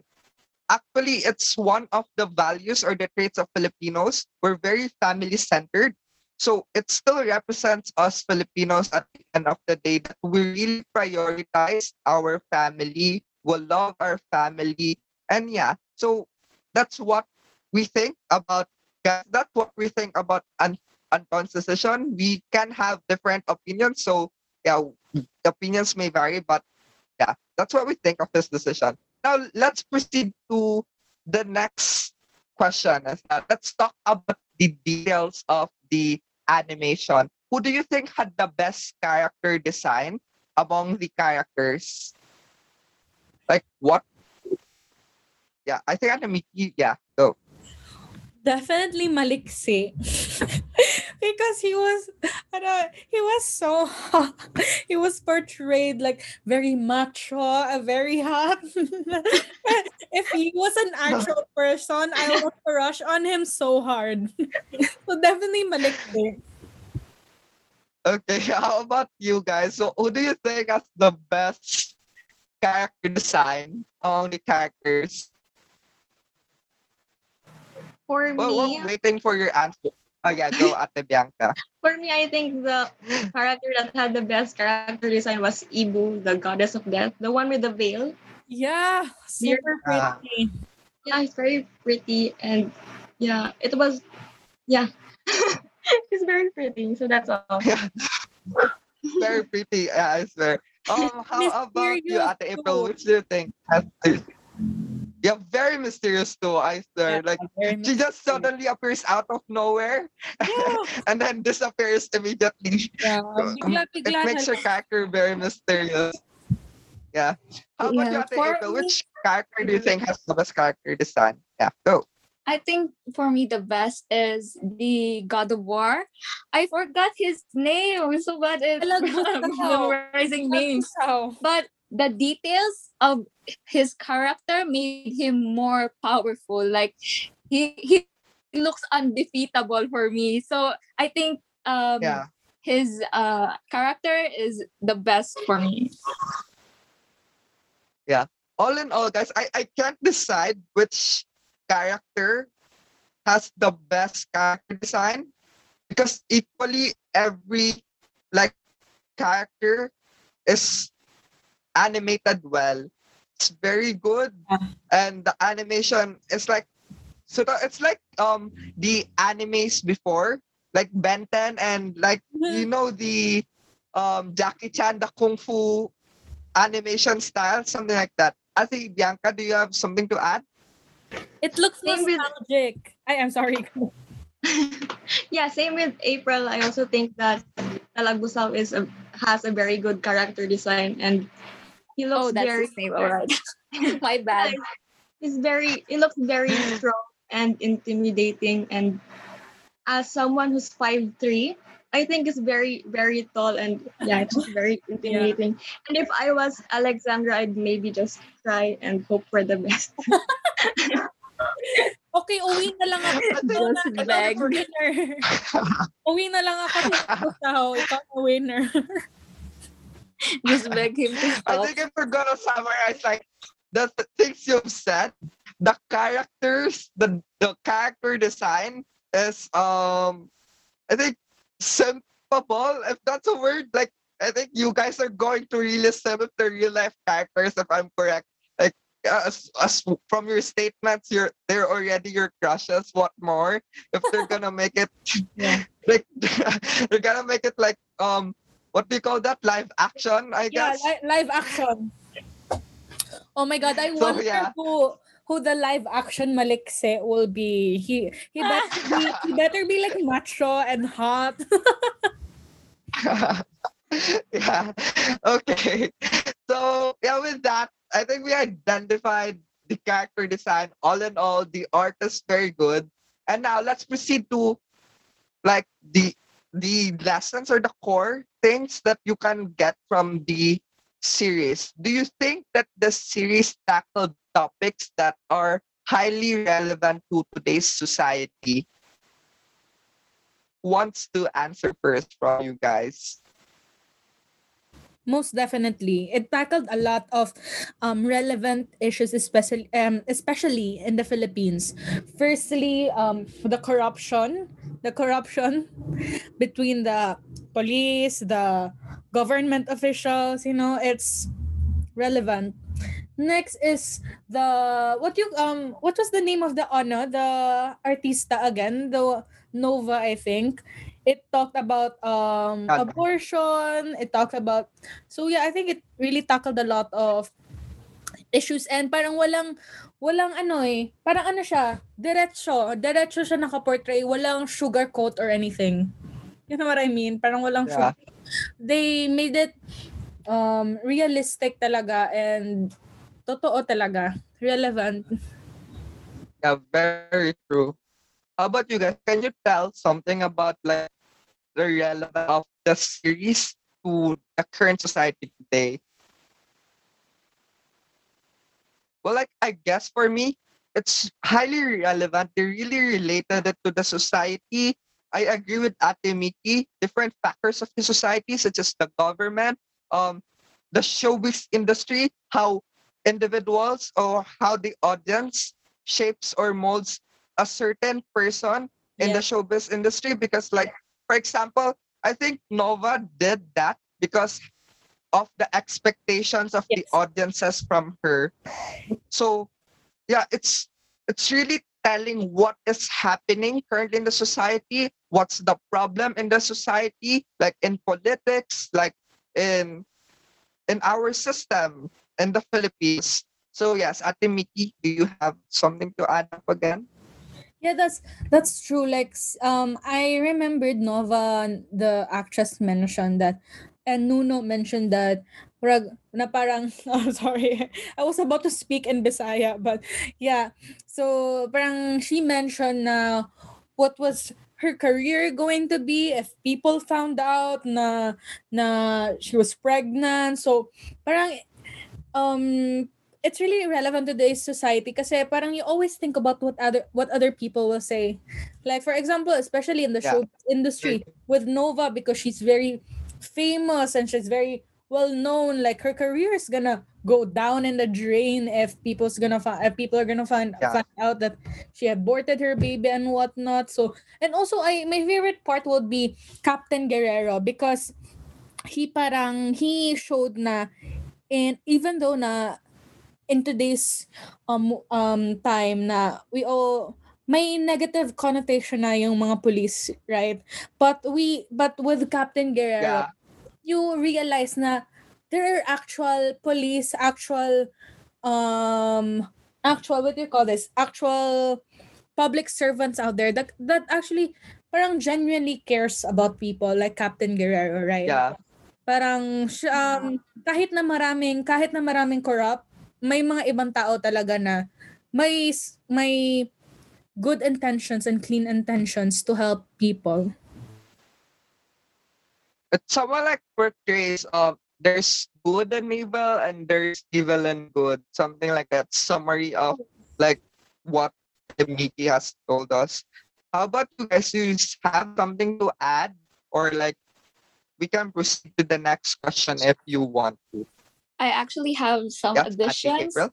actually, it's one of the values or the traits of Filipinos. We're very family centered. So it still represents us Filipinos at the end of the day that we really prioritize our family, we love our family. And yeah, so that's what we think about that's what we think about An- Anton's decision. We can have different opinions. So yeah, opinions may vary, but yeah, that's what we think of this decision. Now let's proceed to the next question. Let's talk about the details of the animation. Who do you think had the best character design among the characters? Like what? Yeah, I think Anamiki, yeah, go. Definitely Maliksi. because he was ano, he was so hot. he was portrayed like very macho, uh, very hot. if he was an actual person, I would crush on him so hard. so definitely Maliksi. Okay, how about you guys? So who do you think has the best character design among the characters? For Well, me, we're waiting for your answer. Oh yeah, go Ate Bianca. for me, I think the character that had the best character design was Ibu, the goddess of death, the one with the veil. Yeah, super Ah. pretty. Yeah, it's very pretty and yeah, it was yeah. it's very pretty. So that's all. Yeah. Very pretty, yeah, I swear. Oh, how about you, Mysterious Ate April? too. Which do you think has the Yeah, very mysterious too, I swear. Yeah, Like very she just suddenly appears out of nowhere Yeah, and then disappears immediately. yeah. Bigla, um, It makes her character very mysterious. Yeah. How about you, Ate for April? me- Which character do you think has the best character design? Yeah, go. I think for me the best is the God of War. I forgot his name. So bad at Alag Gustavo. memorizing names. How? But the details of his character made him more powerful. Like he he looks undefeatable for me. So I think um Yeah. his uh character is the best for me. Yeah. All in all, guys, I, I can't decide which character has the best character design because equally every like character is animated well. It's very good, and the animation is like so. The, it's like um the animes before, like Ben 10 and like you know the um Jackie Chan the kung fu animation style, something like that. I think Bianca, do you have something to add? It looks Same with- nostalgic. I am sorry. yeah, same with April. I also think that Talagbusao is a, has a very good character design and he looks Oh, that's very his name. All right. My bad. he's very he looks very strong and intimidating and as someone who's five three I think is very very tall and yeah it's just very intimidating and if I was Alexandra I'd maybe just try and hope for the best Okay, uwi na lang ako. Just beg. uwi na lang ako. Ikaw na winner. Just beg him to I think if we're gonna summarize like the th- things you've said, the characters, the the character design is um I think simple, if that's a word. Like I think you guys are going to really with the real life characters if I'm correct. Like as, as from your statements, you're they're already your crushes. What more? If they're gonna make it Yeah. like they're gonna make it like um what do you call that? Live action, I Yeah, guess. li- live action. Oh my god, I So, wonder yeah. who who the live action Maliksi will be. He he better be he better be like macho and hot. yeah. Okay. So yeah, with that, I think we identified the character design. All in all, the art is very good. And now let's proceed to like the the lessons or the core things that you can get from the series. Do you think that the series tackled topics that are highly relevant to today's society? Wants to answer first from you guys. Most definitely. It tackled a lot of um, relevant issues, especially um, especially in the Philippines. Firstly, um, the corruption, the corruption between the police, the government officials, you know, it's relevant. Next is the what you um what was the name of the ano the artista again the Nova I think it talked about um Yaga. abortion it talked about so yeah I think it really tackled a lot of issues and parang walang walang ano eh parang ano siya diretso diretso siya naka-portray walang sugarcoat or anything you know what I mean parang walang Yeah. sugar they made it um realistic talaga and totoo talaga relevant Yeah, very true. How about you guys? Can you tell something about like the relevance of the series to the current society today? Well, like I guess for me, it's highly relevant. They really related it to the society. I agree with Ate Miki. Different factors of the society, such as the government, um, the showbiz industry, how individuals or how the audience shapes or molds a certain person in Yeah. the showbiz industry. Because, like, for example, I think Nova did that because of the expectations of the audiences from her. So, yeah, it's it's really telling what is happening currently in the society, what's the problem in the society, like in politics, like in in our system in the Philippines. So yes, Ate Miki, do you have something to add up again? Yeah, that's that's true. Like um I remembered Nova the actress mentioned that and Nuno mentioned that parang, na parang oh sorry. I was about to speak in Bisaya but yeah. So parang she mentioned na what was her career going to be if people found out na na she was pregnant. So parang um it's really relevant to today's society kasi parang you always think about what other what other people will say. Like for example, especially in the Yeah. show industry with Nova because she's very famous and she's very well known like her career is gonna go down in the drain if people's gonna find if people are gonna find Yeah. find out that she aborted her baby and whatnot so and also i my favorite part would be captain guerrero because he parang he showed na and even though na in today's um um time na we all may negative connotation na yung mga police, right? But we but with Captain Guerrero, Yeah. you realize na there are actual police, actual um actual what do you call this? Actual public servants out there that that actually parang genuinely cares about people like Captain Guerrero, right? Yeah. Parang um, kahit na maraming kahit na maraming corrupt, may mga ibang tao talaga na may may good intentions and clean intentions to help people. It's somewhat like portrays of there's good and evil and there's evil and good. Something like that. Summary of like what the Mickey has told us. How about you guys? You have something to add? Or like we can proceed to the next question if you want to. I actually have some Yes, additions. April?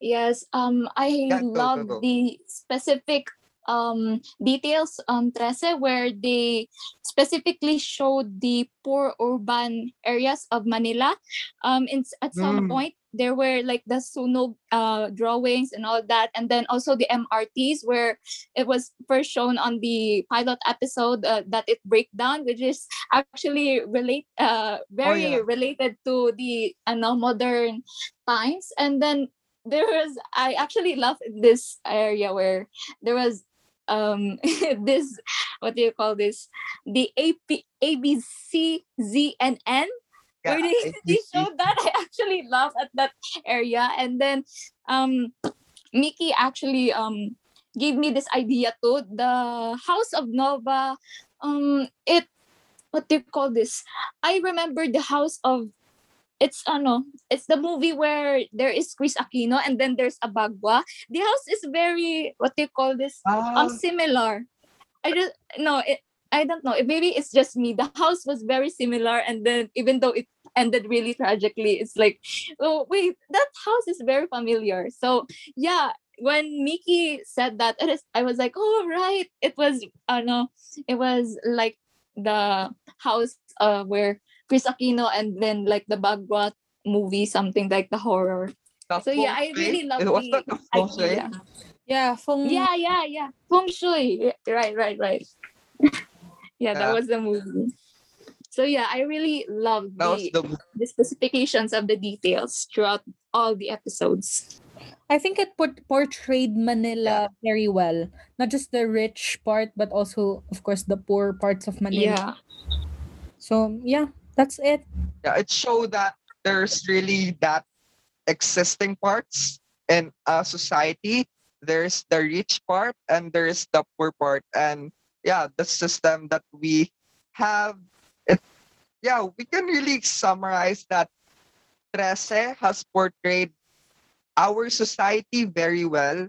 Yes, um, I Yeah, go, go, love go. the specific um details on Trese where they specifically showed the poor urban areas of Manila. Um, in, at some Mm. point there were like the sunog uh drawings and all that, and then also the MRTs where it was first shown on the pilot episode uh, that it break down, which is actually relate uh very yeah. related to the uh, now modern times, and then there was I actually love this area where there was um this what do you call this? The AP ABC ZNN where Yeah, they, they showed that I actually love at that area. And then um Miki actually um gave me this idea too the House of Nova. Um it what do you call this? I remember the House of it's ano it's the movie where there is Kris Aquino and then there's a Bagua the house is very what do you call this? Ah, um similar. I just no it, i don't know. Maybe it's just me. The house was very similar and then even though it ended really tragically it's like oh wait that house is very familiar so yeah when Miki said that it is, I was like oh right it was uh, no it was like the house uh where Kris Aquino and then like the Bagua movie something like the horror the so yeah I really love It was the that the feng shui? idea Yeah, feng yeah, yeah, yeah. Feng Shui. Yeah, right, right, right. yeah, that Yeah. was the movie. So yeah, I really love the, the the specifications of the details throughout all the episodes. I think it put portrayed Manila very well. Not just the rich part, but also, of course, the poor parts of Manila. Yeah. So yeah, that's it. yeah, it showed that there's really that existing parts in a society. There's the rich part and there's the poor part. And yeah, the system that we have, it yeah, we can really summarize that Trese has portrayed our society very well.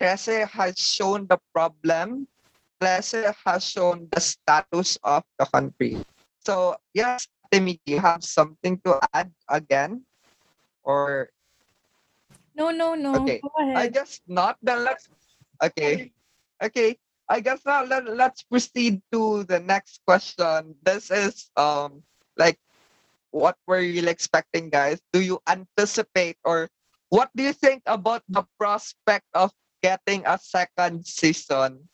Trese has shown the problem. Trese has shown the status of the country. So yes, Timmy, do you have something to add again? Or No, no, no. Okay, Go I just not. Then let's. Okay, okay. I guess now let, let's proceed to the next question. This is um like what were you expecting, guys? Do you anticipate or what do you think about the prospect of getting a second season?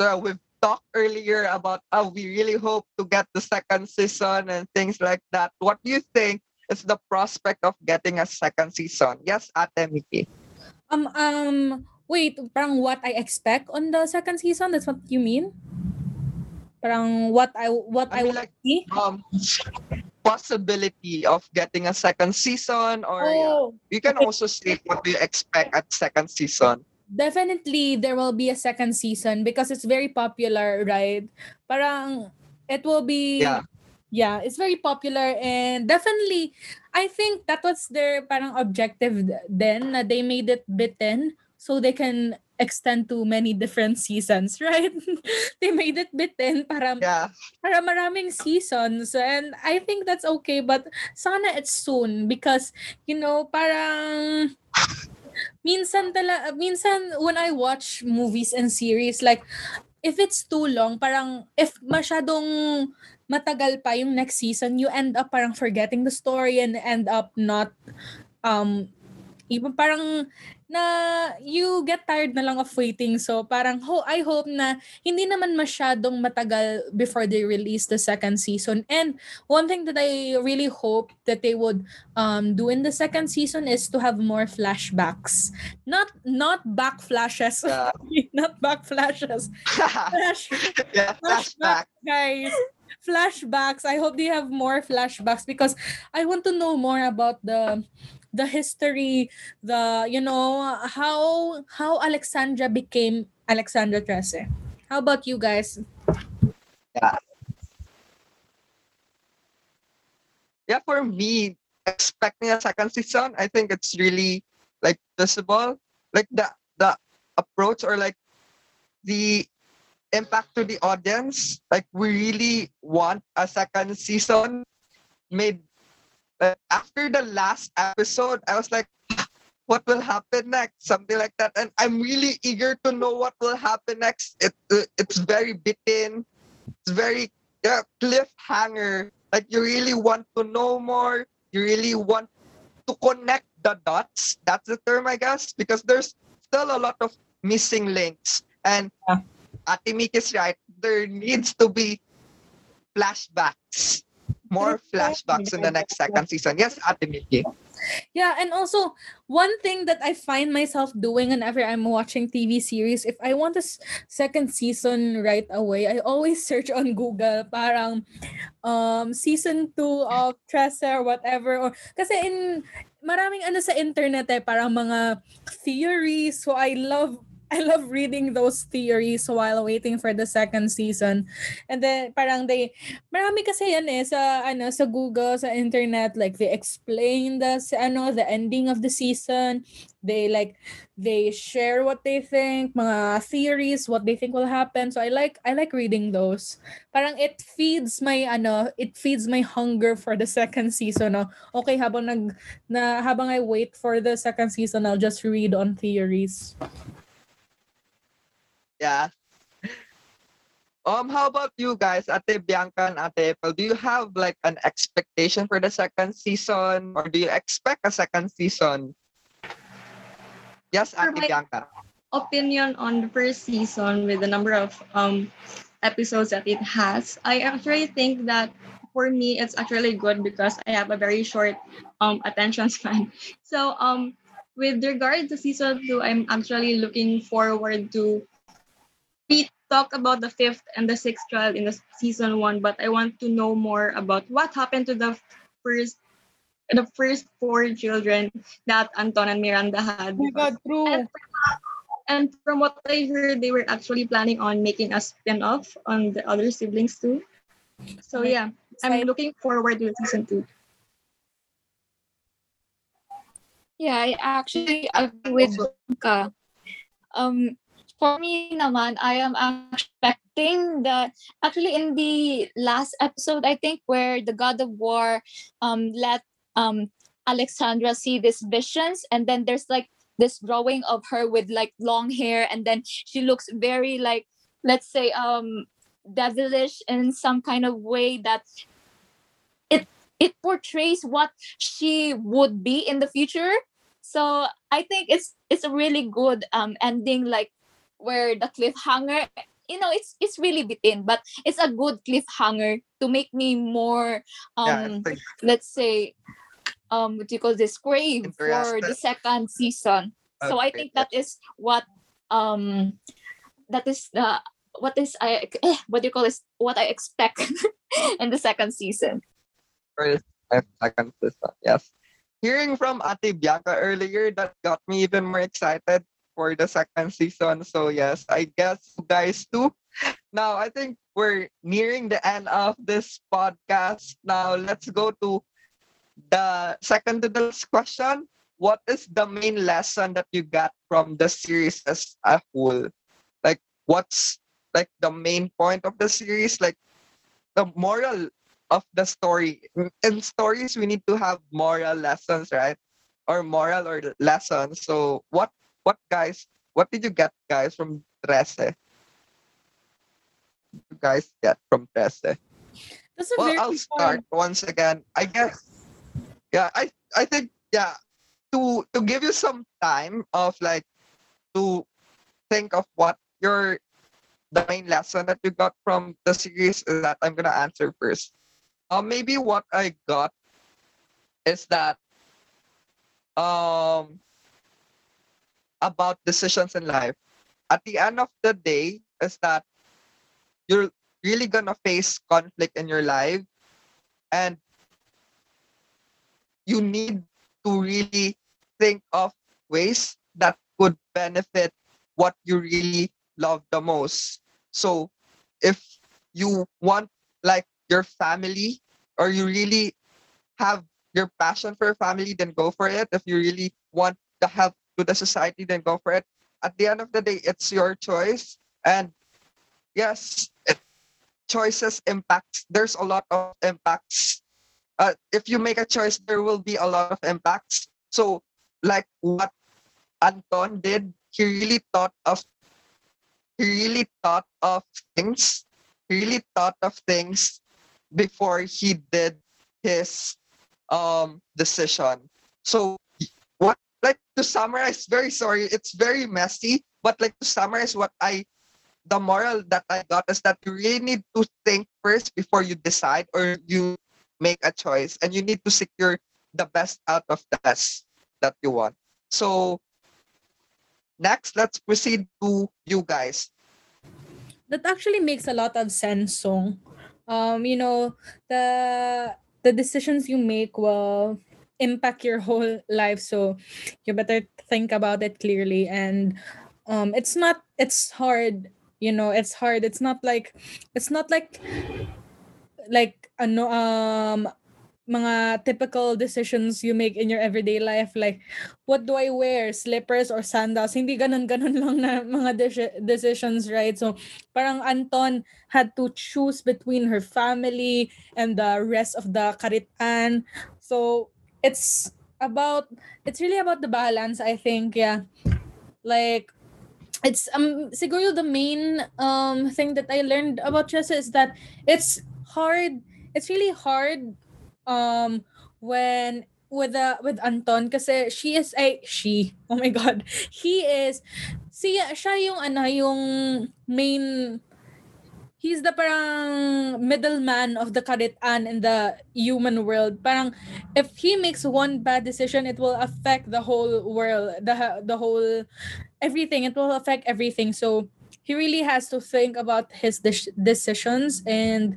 So we've talked earlier about how we really hope to get the second season and things like that. What do you think is the prospect of getting a second season? Yes, Ate Miki. Um, um, wait, parang what I expect on the second season? That's what you mean? Parang what I what I I, mean, want like, see? Um, possibility of getting a second season, or yeah, Oh, you can okay. also state what do you expect at second season. definitely there will be a second season because it's very popular, right? Parang it will be Yeah. Yeah, it's very popular and definitely I think that was their parang objective then they made it bitten so they can extend to many different seasons, right? they made it bitten para Yeah, para maraming seasons and I think that's okay but sana it's soon because you know parang minsan tala minsan when I watch movies and series like if it's too long parang if masyadong matagal pa yung next season you end up parang forgetting the story and end up not um even parang na you get tired na lang of waiting. So parang ho I hope na hindi naman masyadong matagal before they release the second season. And one thing that I really hope that they would um do in the second season is to have more flashbacks. Not not back flashes yeah, not back flashes flash yeah. Flashback. guys flashbacks. I hope they have more flashbacks because i want to know more about the the history the you know how how alexandra became alexandra trese. How about you guys? Yeah, for me, expecting a second season, I think it's really like visible. Like the the approach or like the impact to the audience. Like we really want a second season made like, after the last episode, I was like, what will happen next? Something like that. And I'm really eager to know what will happen next. It, it it's very bitten. It's very yeah, cliffhanger. Like you really want to know more. You really want to connect the dots. That's the term, I guess, because there's still a lot of missing links. And Yeah. Ate Mik is right. There needs to be flashbacks. More flashbacks in the next second season. Yes, Ate Miki. Yeah, and also one thing that I find myself doing whenever I'm watching TV series, if I want a second season right away, I always search on Google parang um season 2 of Tressa or whatever or kasi in maraming ano sa internet eh parang mga theories so I love I love reading those theories while waiting for the second season. And then parang they marami kasi yan eh sa ano sa Google sa internet like they explain the ano the ending of the season. They like they share what they think, mga theories, what they think will happen. So I like I like reading those. Parang it feeds my ano, it feeds my hunger for the second season. No? Okay, habang nag na habang I wait for the second season, I'll just read on theories. Yeah. Um, how about you guys, Ate Bianca and Ate April? Do you have like an expectation for the second season, or do you expect a second season? Yes, For Ate Bianca. opinion on the first season with the number of um episodes that it has, I actually think that for me it's actually good because I have a very short um attention span. So um with regard to season two, I'm actually looking forward to we talked about the fifth and the sixth trial in the season one, but I want to know more about what happened to the first the first four children that Anton and Miranda had. Oh my God, true. And and from what I heard, they were actually planning on making a spin-off on the other siblings too. So yeah, I'm looking forward to season two. Yeah, I actually agree with Ka. Um, for me naman, I am expecting that actually in the last episode, I think where the God of War um let um Alexandra see these visions, and then there's like this drawing of her with like long hair, and then she looks very like let's say um devilish in some kind of way that it it portrays what she would be in the future. So i think it's it's a really good um ending like where the cliffhanger you know it's it's really within but it's a good cliffhanger to make me more yeah, um think let's say um what do you call this crave for the second season so i think that is what um that is the what is i eh, what do you call this what i expect in the second season first second season. Yes. Hearing from Ate Bianca earlier, that got me even more excited for the second season. So yes, I guess guys too. Now I think we're nearing the end of this podcast. Now let's go to the second to the last question. What is the main lesson that you got from the series as a whole? Like what's like the main point of the series? Like the moral of the story. In- stories, we need to have moral lessons, right? Or moral or lessons. So what what guys what did you get guys from Trese? You guys get from Trese? That's a Well, I'll start once again. I guess yeah, I I think yeah, to to give you some time of like to think of what your the main lesson that you got from the series is that I'm gonna answer first. Uh, maybe what I got is that um about decisions in life. At the end of the day, is that you're really gonna face conflict in your life and you need to really think of ways that could benefit what you really love the most. So if you want like your family or you really have your passion for family, then go for it. If you really want the help to the society, then go for it. At the end of the day, it's your choice. And yes, it, choices impacts. There's a lot of impacts. Uh, if you make a choice, there will be a lot of impacts. So, like what Anton did, he really thought of. He really thought of things. He really thought of things before he did his um decision. So like to summarize, very sorry, it's very messy, but like to summarize what I the moral that I got is that you really need to think first before you decide or you make a choice and you need to secure the best out of the best that you want. So next let's proceed to you guys. that actually makes a lot of sense song um you know the the decisions you make will impact your whole life. So you better think about it clearly. And um it's not it's hard you know it's hard. It's not like it's not like like ano um mga typical decisions you make in your everyday life. Like what do I wear? Slippers or sandals? Hindi ganun ganun lang na mga deci- decisions right? So parang Anton had to choose between her family and the rest of the karitan. So it's about it's really about the balance I think yeah. Like it's um siguro the main um thing that I learned about chess is that it's hard it's really hard um when with the with Anton kasi she is a she oh my god he is siya siya yung ano yung main he's the parang middleman of the karitan in the human world. Parang if he makes one bad decision it will affect the whole world the the whole everything. It will affect everything. So he really has to think about his de- decisions and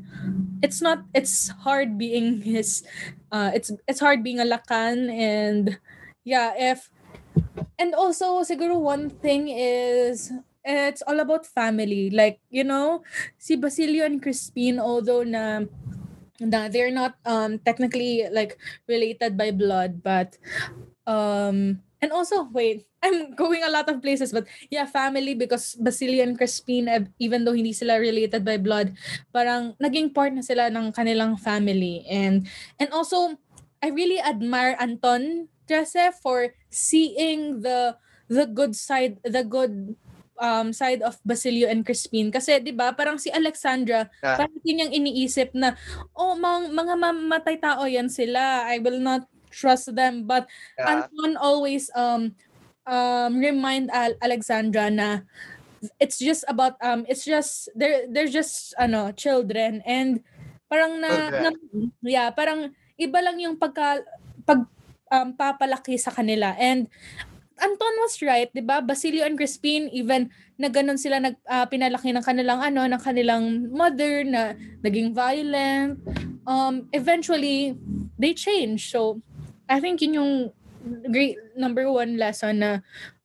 it's not it's hard being his uh it's it's hard being a lakan and yeah if and also siguro one thing is it's all about family. Like you know si Basilio and Crispin although na na they're not um technically like related by blood but um and also wait I'm going a lot of places but yeah family because Basilio and Crispin eh, even though hindi sila related by blood parang naging part na sila ng kanilang family. And and also I really admire Anton Trese for seeing the the good side the good um side of Basilio and Crispin kasi 'di ba parang si Alexandra Yeah. parang yun yung iniisip na oh mga, mga mamatay tao yan sila I will not trust them but Yeah. Anton always um um remind Al- Alexandra na it's just about um it's just they're they're just ano children and parang na, Children. na- yeah parang iba lang yung pagka pag um, papalaki sa kanila and Anton was right, 'di ba? Basilio and Crispin even na ganun sila nag ah, pinalaki ng kanilang ano, ng kanilang mother na naging violent. Um eventually they change. So I think yun yung great number one lesson na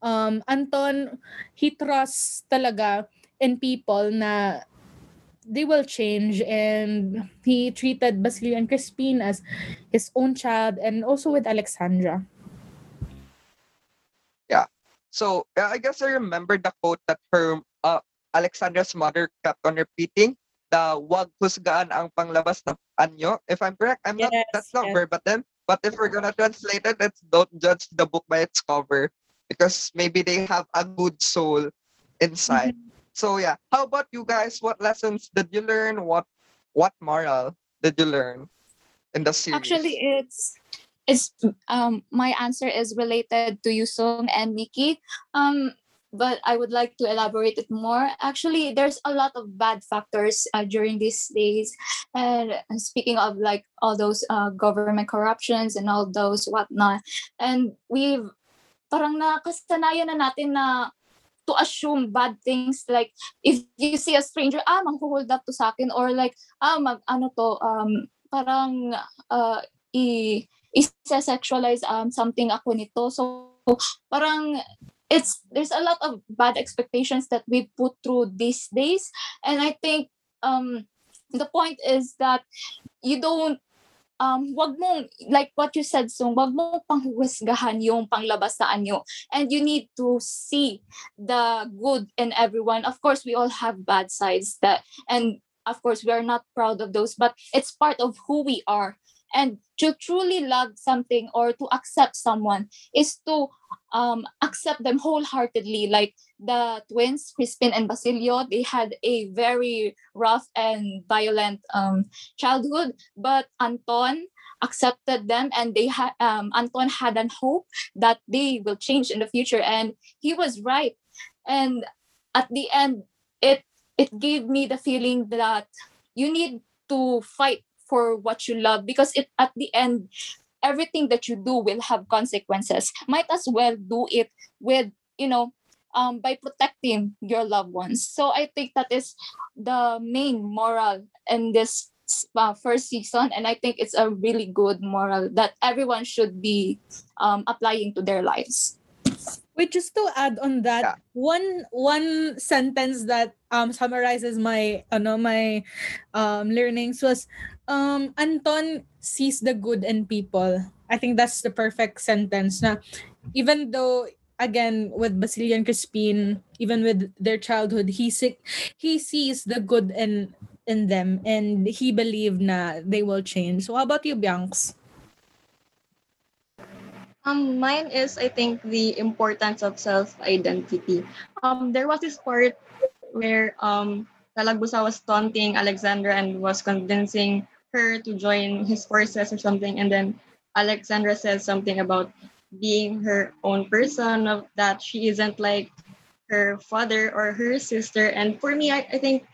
um Anton he trusts talaga in people na they will change and he treated Basilio and Crispin as his own child and also with Alexandra. So I guess I remember the quote that her uh, Alexandra's mother kept on repeating. The wag husgaan ang panglabas ng anyo. If I'm correct, I'm not. Yes, That's not yes. verbatim. But if we're gonna translate it, let's don't judge the book by its cover because maybe they have a good soul inside. So yeah, how about you guys? What lessons did you learn? What what moral did you learn in the series? Actually, it's it's um my answer is related to Yusung and Nikki. Um, but I would like to elaborate it more. Actually, there's a lot of bad factors uh, during these days, and speaking of like all those uh, government corruptions and all those whatnot, and we've parang nakasanayan na natin na to assume bad things like if you see a stranger ah manghold up to sa akin or like ah mag ano to um parang uh, i i-sexualize um something ako nito. So parang it's there's a lot of bad expectations that we put through these days. And i think um the point is that you don't um wag mong like what you said so wag mong panghuhusgahan yung panglabas sa anyo and you need to see the good in everyone. Of course we all have bad sides that and of course we are not proud of those but it's part of who we are and to truly love something or to accept someone is to um, accept them wholeheartedly. Like the twins crispin and basilio they had a very rough and violent um, childhood. But anton accepted them and they had um, anton had an hope that they will change in the future. And he was right. And at the end it it gave me the feeling that you need to fight for what you love because it at the end everything that you do will have consequences. Might as well do it with you know um, by protecting your loved ones. So i think that is the main moral in this uh, first season and i think it's a really good moral that everyone should be um, applying to their lives. Wait, just to add on that, Yeah. one one sentence that um summarizes my ano my um learnings was um Anton sees the good in people. I think that's the perfect sentence na even though again with Basilio and Crispin, even with their childhood, he see, he sees the good in in them and he believed na they will change. So how about you, Bianx? Um, mine is I think the importance of self-identity. Um, there was this part where um Talagbusao was taunting Alexandra and was convincing her to join his forces or something, and then Alexandra says something about being her own person, of that she isn't like her father or her sister. And for me, I, I think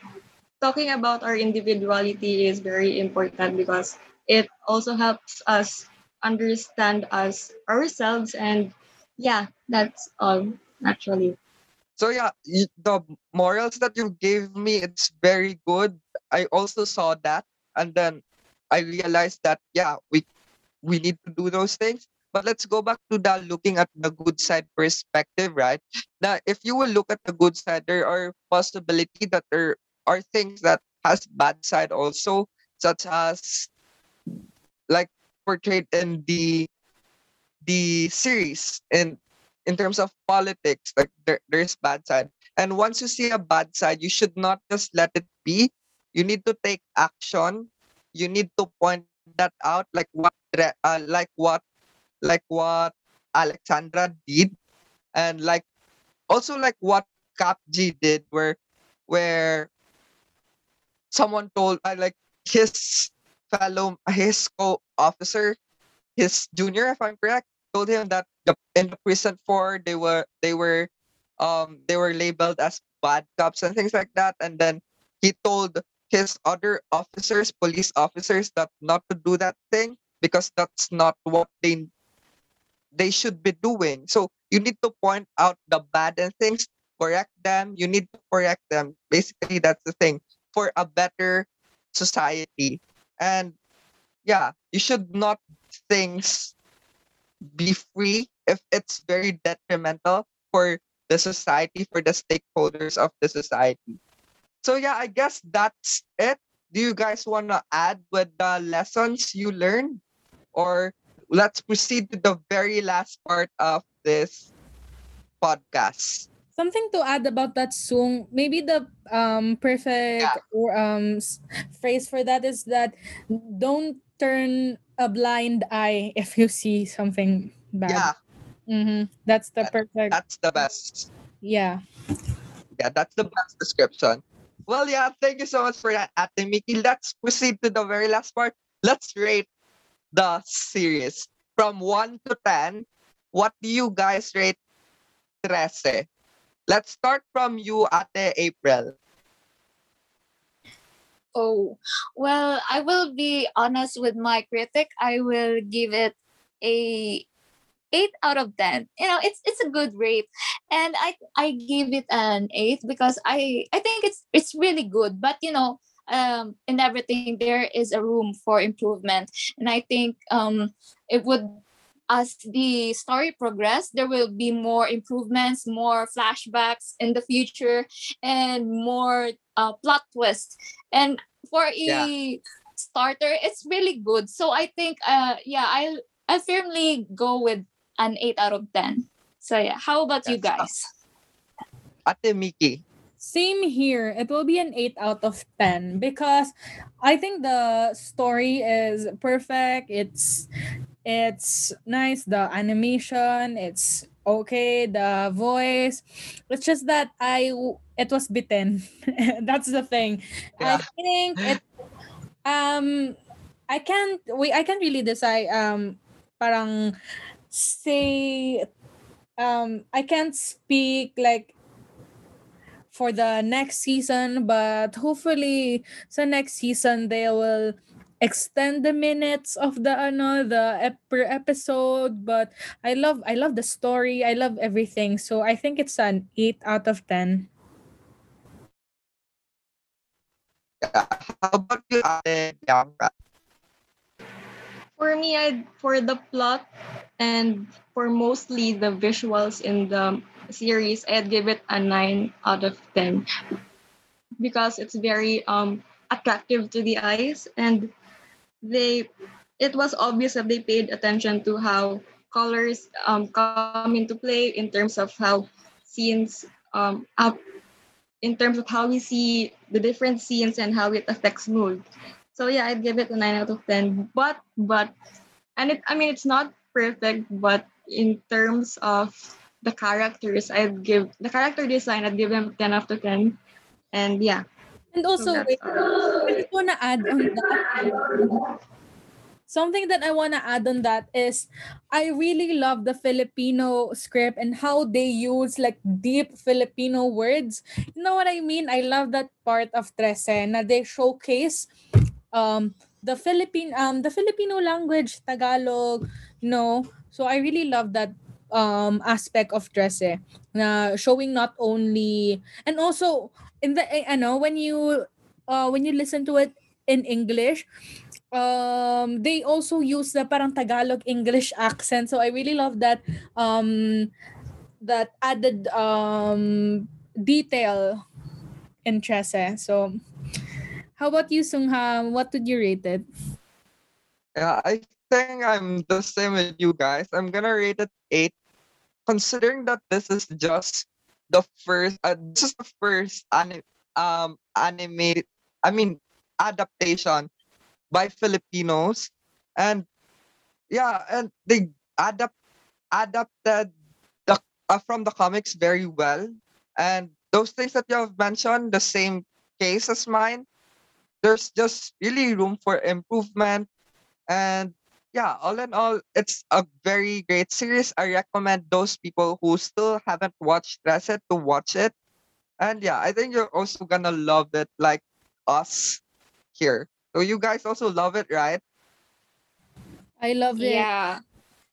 talking about our individuality is very important because it also helps us understand us ourselves and yeah that's all actually So yeah, the morals that you gave me, it's very good. I also saw that, and then I realized that yeah, we we need to do those things. But let's go back to the looking at the good side perspective, right? Now, if you will look at the good side, there are possibility that there are things that has bad side also, such as like portrayed in the the series in in terms of politics, like there, there's bad side. And once you see a bad side, you should not just let it be. You need to take action. You need to point that out, like what, uh, like what, like what Alexandra did, and like also like what Cap G did, where where someone told uh, like his fellow his co-officer his junior if i'm correct told him that the, in the prison for they were they were um they were labeled as bad cops and things like that. And then he told his other officers police officers that not to do that thing because that's not what they they should be doing. So you need to point out the bad things correct them. You need to correct them. Basically that's the thing. For a better society. And yeah you should not things be free if it's very detrimental for the society for the stakeholders of the society so yeah i guess that's it. Do you guys want to add with the lessons you learned? Or let's proceed to the very last part of this podcast. Something to add about that song maybe the um perfect Yeah. or um phrase for that is that don't turn a blind eye if you see something bad. Yeah. Mm-hmm. that's the perfect that's the best. Yeah. Yeah, that's the best description. Well, yeah, thank you so much for that, Ate Miki. Let's proceed to the very last part. Let's rate the series from 1 to 10. What do you guys rate 13? Let's start from you, Ate April. Oh, well, I will be honest with my critic. I will give it a 8 out of 10. You know, it's it's a good rate. And I I give it an 8 because I I think it's it's really good, but you know, um in everything there is a room for improvement. And I think um it would as the story progress there will be more improvements more flashbacks in the future and more uh, plot twists and for a Yeah. starter it's really good so i think uh yeah I'll i firmly go with an 8 out of 10 so yeah how about you That's guys Ate Miki. Same here. It will be an 8 out of 10 because I think the story is perfect. It's it's nice the animation, it's okay, the voice. It's just that I it was bitten. That's the thing. Yeah. I think it um I can't we I can't really decide um parang say um I can't speak like for the next season but hopefully sa next season they will extend the minutes of the ano the ep- per episode but I love I love the story I love everything so I think it's an 8 out of 10 Yeah. How about you, Bianca? For me, I for the plot and for mostly the visuals in the series, I'd give it a nine out of ten because it's very um attractive to the eyes and they it was obvious that they paid attention to how colors um come into play in terms of how scenes um up in terms of how we see the different scenes and how it affects mood. So yeah, I'd give it a nine out of ten. But but and it I mean it's not perfect, but in terms of the characters, I'd give the character design, I'd give them ten out of ten. And yeah. and also that's wait. I just wanna add on that something that I want to add on that is I really love the Filipino script and how they use like deep Filipino words. You know what I mean? I love that part of Trese na they showcase um the Philippine um the Filipino language, Tagalog, no. So I really love that um aspect of Trese na showing not only and also in the eh, know when you uh when you listen to it in English um they also use the parang Tagalog English accent so I really love that um that added um detail in Trese so how about you Sungha what did you rate it Yeah, I think I'm the same with you guys. I'm gonna rate it eight considering that this is just the first, uh, this is the first anim, um anime, I mean adaptation by Filipinos, and yeah, and they adapt adapted the uh, from the comics very well, and those things that you have mentioned, the same case as mine. There's just really room for improvement, and yeah, all in all, it's a very great series. I recommend those people who still haven't watched Trese to watch it. And yeah, I think you're also gonna love it like us here. So you guys also love it, right? I love it. Yeah.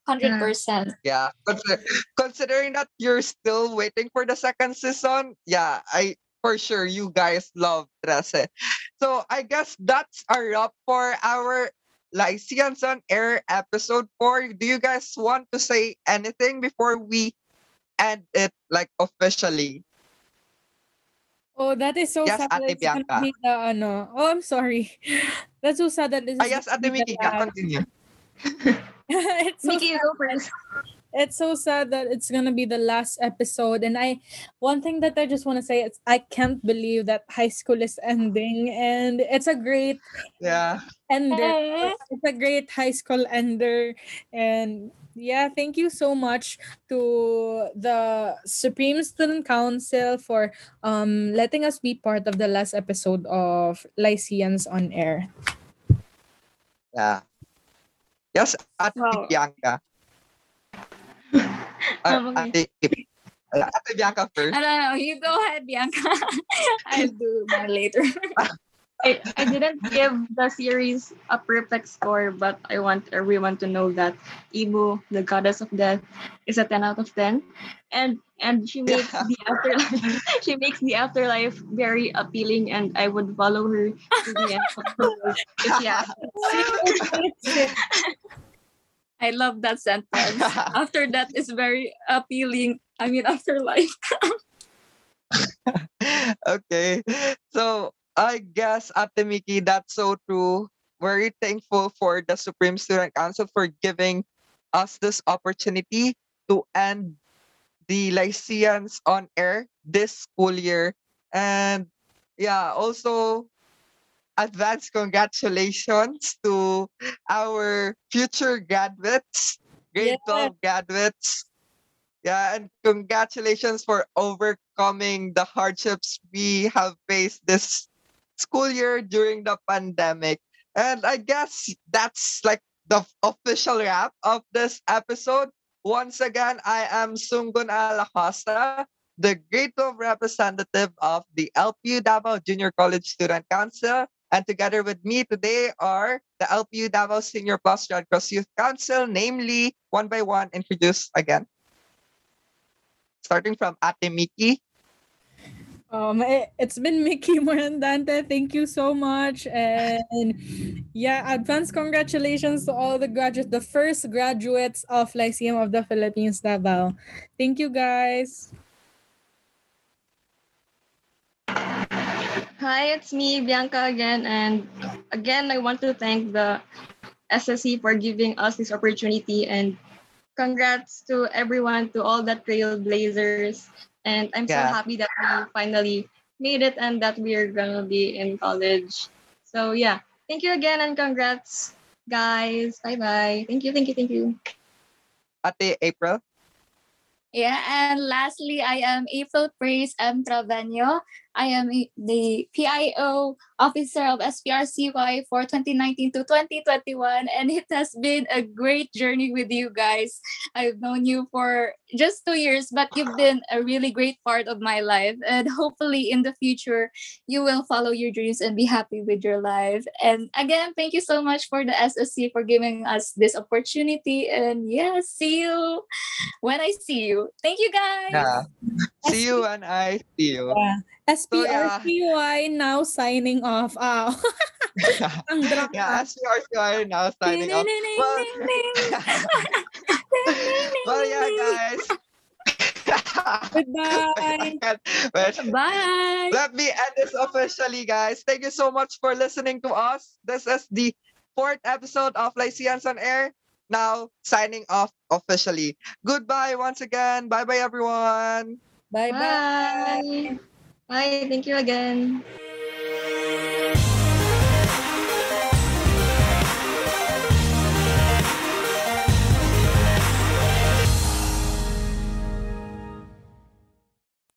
Hundred percent. Yeah. Consider- considering that you're still waiting for the second season, yeah, I for sure you guys love Trese. So I guess that's a wrap for our Lyceans on Air episode 4. Do you guys want to say anything before we end it like officially? Oh, that is so Yes, sad Ate Bianca. be the ano. Oh, I'm sorry. That's so sad that this Ah, is yes, Ate Miki, continue. it's so Miki, you go first. It's so sad that it's gonna be the last episode and i one thing that i just want to say is i can't believe that high school is ending and it's a great Yeah. ender Aw. it's a great high school ender and yeah thank you so much to the supreme student council for um letting us be part of the last episode of lyceans on air Yeah. Yes, at Wow. Bianca. Uh, okay. Ate, uh, Ate Bianca first. I don't know. You go ahead, Bianca. I'll do mine later. I, I didn't give the series a perfect score, but I want everyone to know that Ibu, the goddess of death, is a 10 out of 10. And and she makes Yeah. the afterlife she makes the afterlife very appealing and I would follow her to the end of the world if she asked me. I love that sentence. After that is very appealing. I mean, afterlife. okay. So I guess Ate Miki, that's so true. Very thankful for the Supreme Student Council for giving us this opportunity to end the Lyceans on air this school year. And yeah, also advance congratulations to our future graduates, grade Yeah. 12 graduates. Yeah, and congratulations for overcoming the hardships we have faced this school year during the pandemic. And I guess that's like the official wrap of this episode. Once again, I am Sungun Alacosta, the grade 12 representative of the LPU Davao Junior College Student Council. And together with me today are the LPU Davao Senior Plus Red Cross Youth Council, namely one by one, introduced again. Starting from Ate Miki. Um, it, it's been Miki Morandante. Thank you so much. And yeah, advance congratulations to all the graduates, the first graduates of Lyceum of the Philippines, Davao. Thank you guys. Hi, it's me, Bianca again. And again, I want to thank the SSC for giving us this opportunity and congrats to everyone, to all the trailblazers. And I'm so happy that we finally made it and that we're going to be in college. So, yeah, thank you again and congrats, guys. Bye bye. Thank you, thank you, thank you. Ate April. Yeah, and lastly, I am April Praise M. Travenio. I am the PIO officer of SPRCY for 2019 to 2021, and it has been a great journey with you guys. I've known you for just two years, but you've been a really great part of my life, and hopefully in the future, you will follow your dreams and be happy with your life. And again, thank you so much for the SSC for giving us this opportunity, and yeah, see you when I see you. Thank you guys. Yeah. See you and I see you. yeah. SPRCY now signing off. Ah, ang drop yeah, as we are are now signing off. Well, well yeah, guys. Goodbye. Bye. Let me end this officially, guys. Thank you so much for listening to us. This is the fourth episode of Lyceans on Air. now signing off officially. Goodbye once again. Bye bye, everyone. Bye bye. Bye. Bye. Thank you again.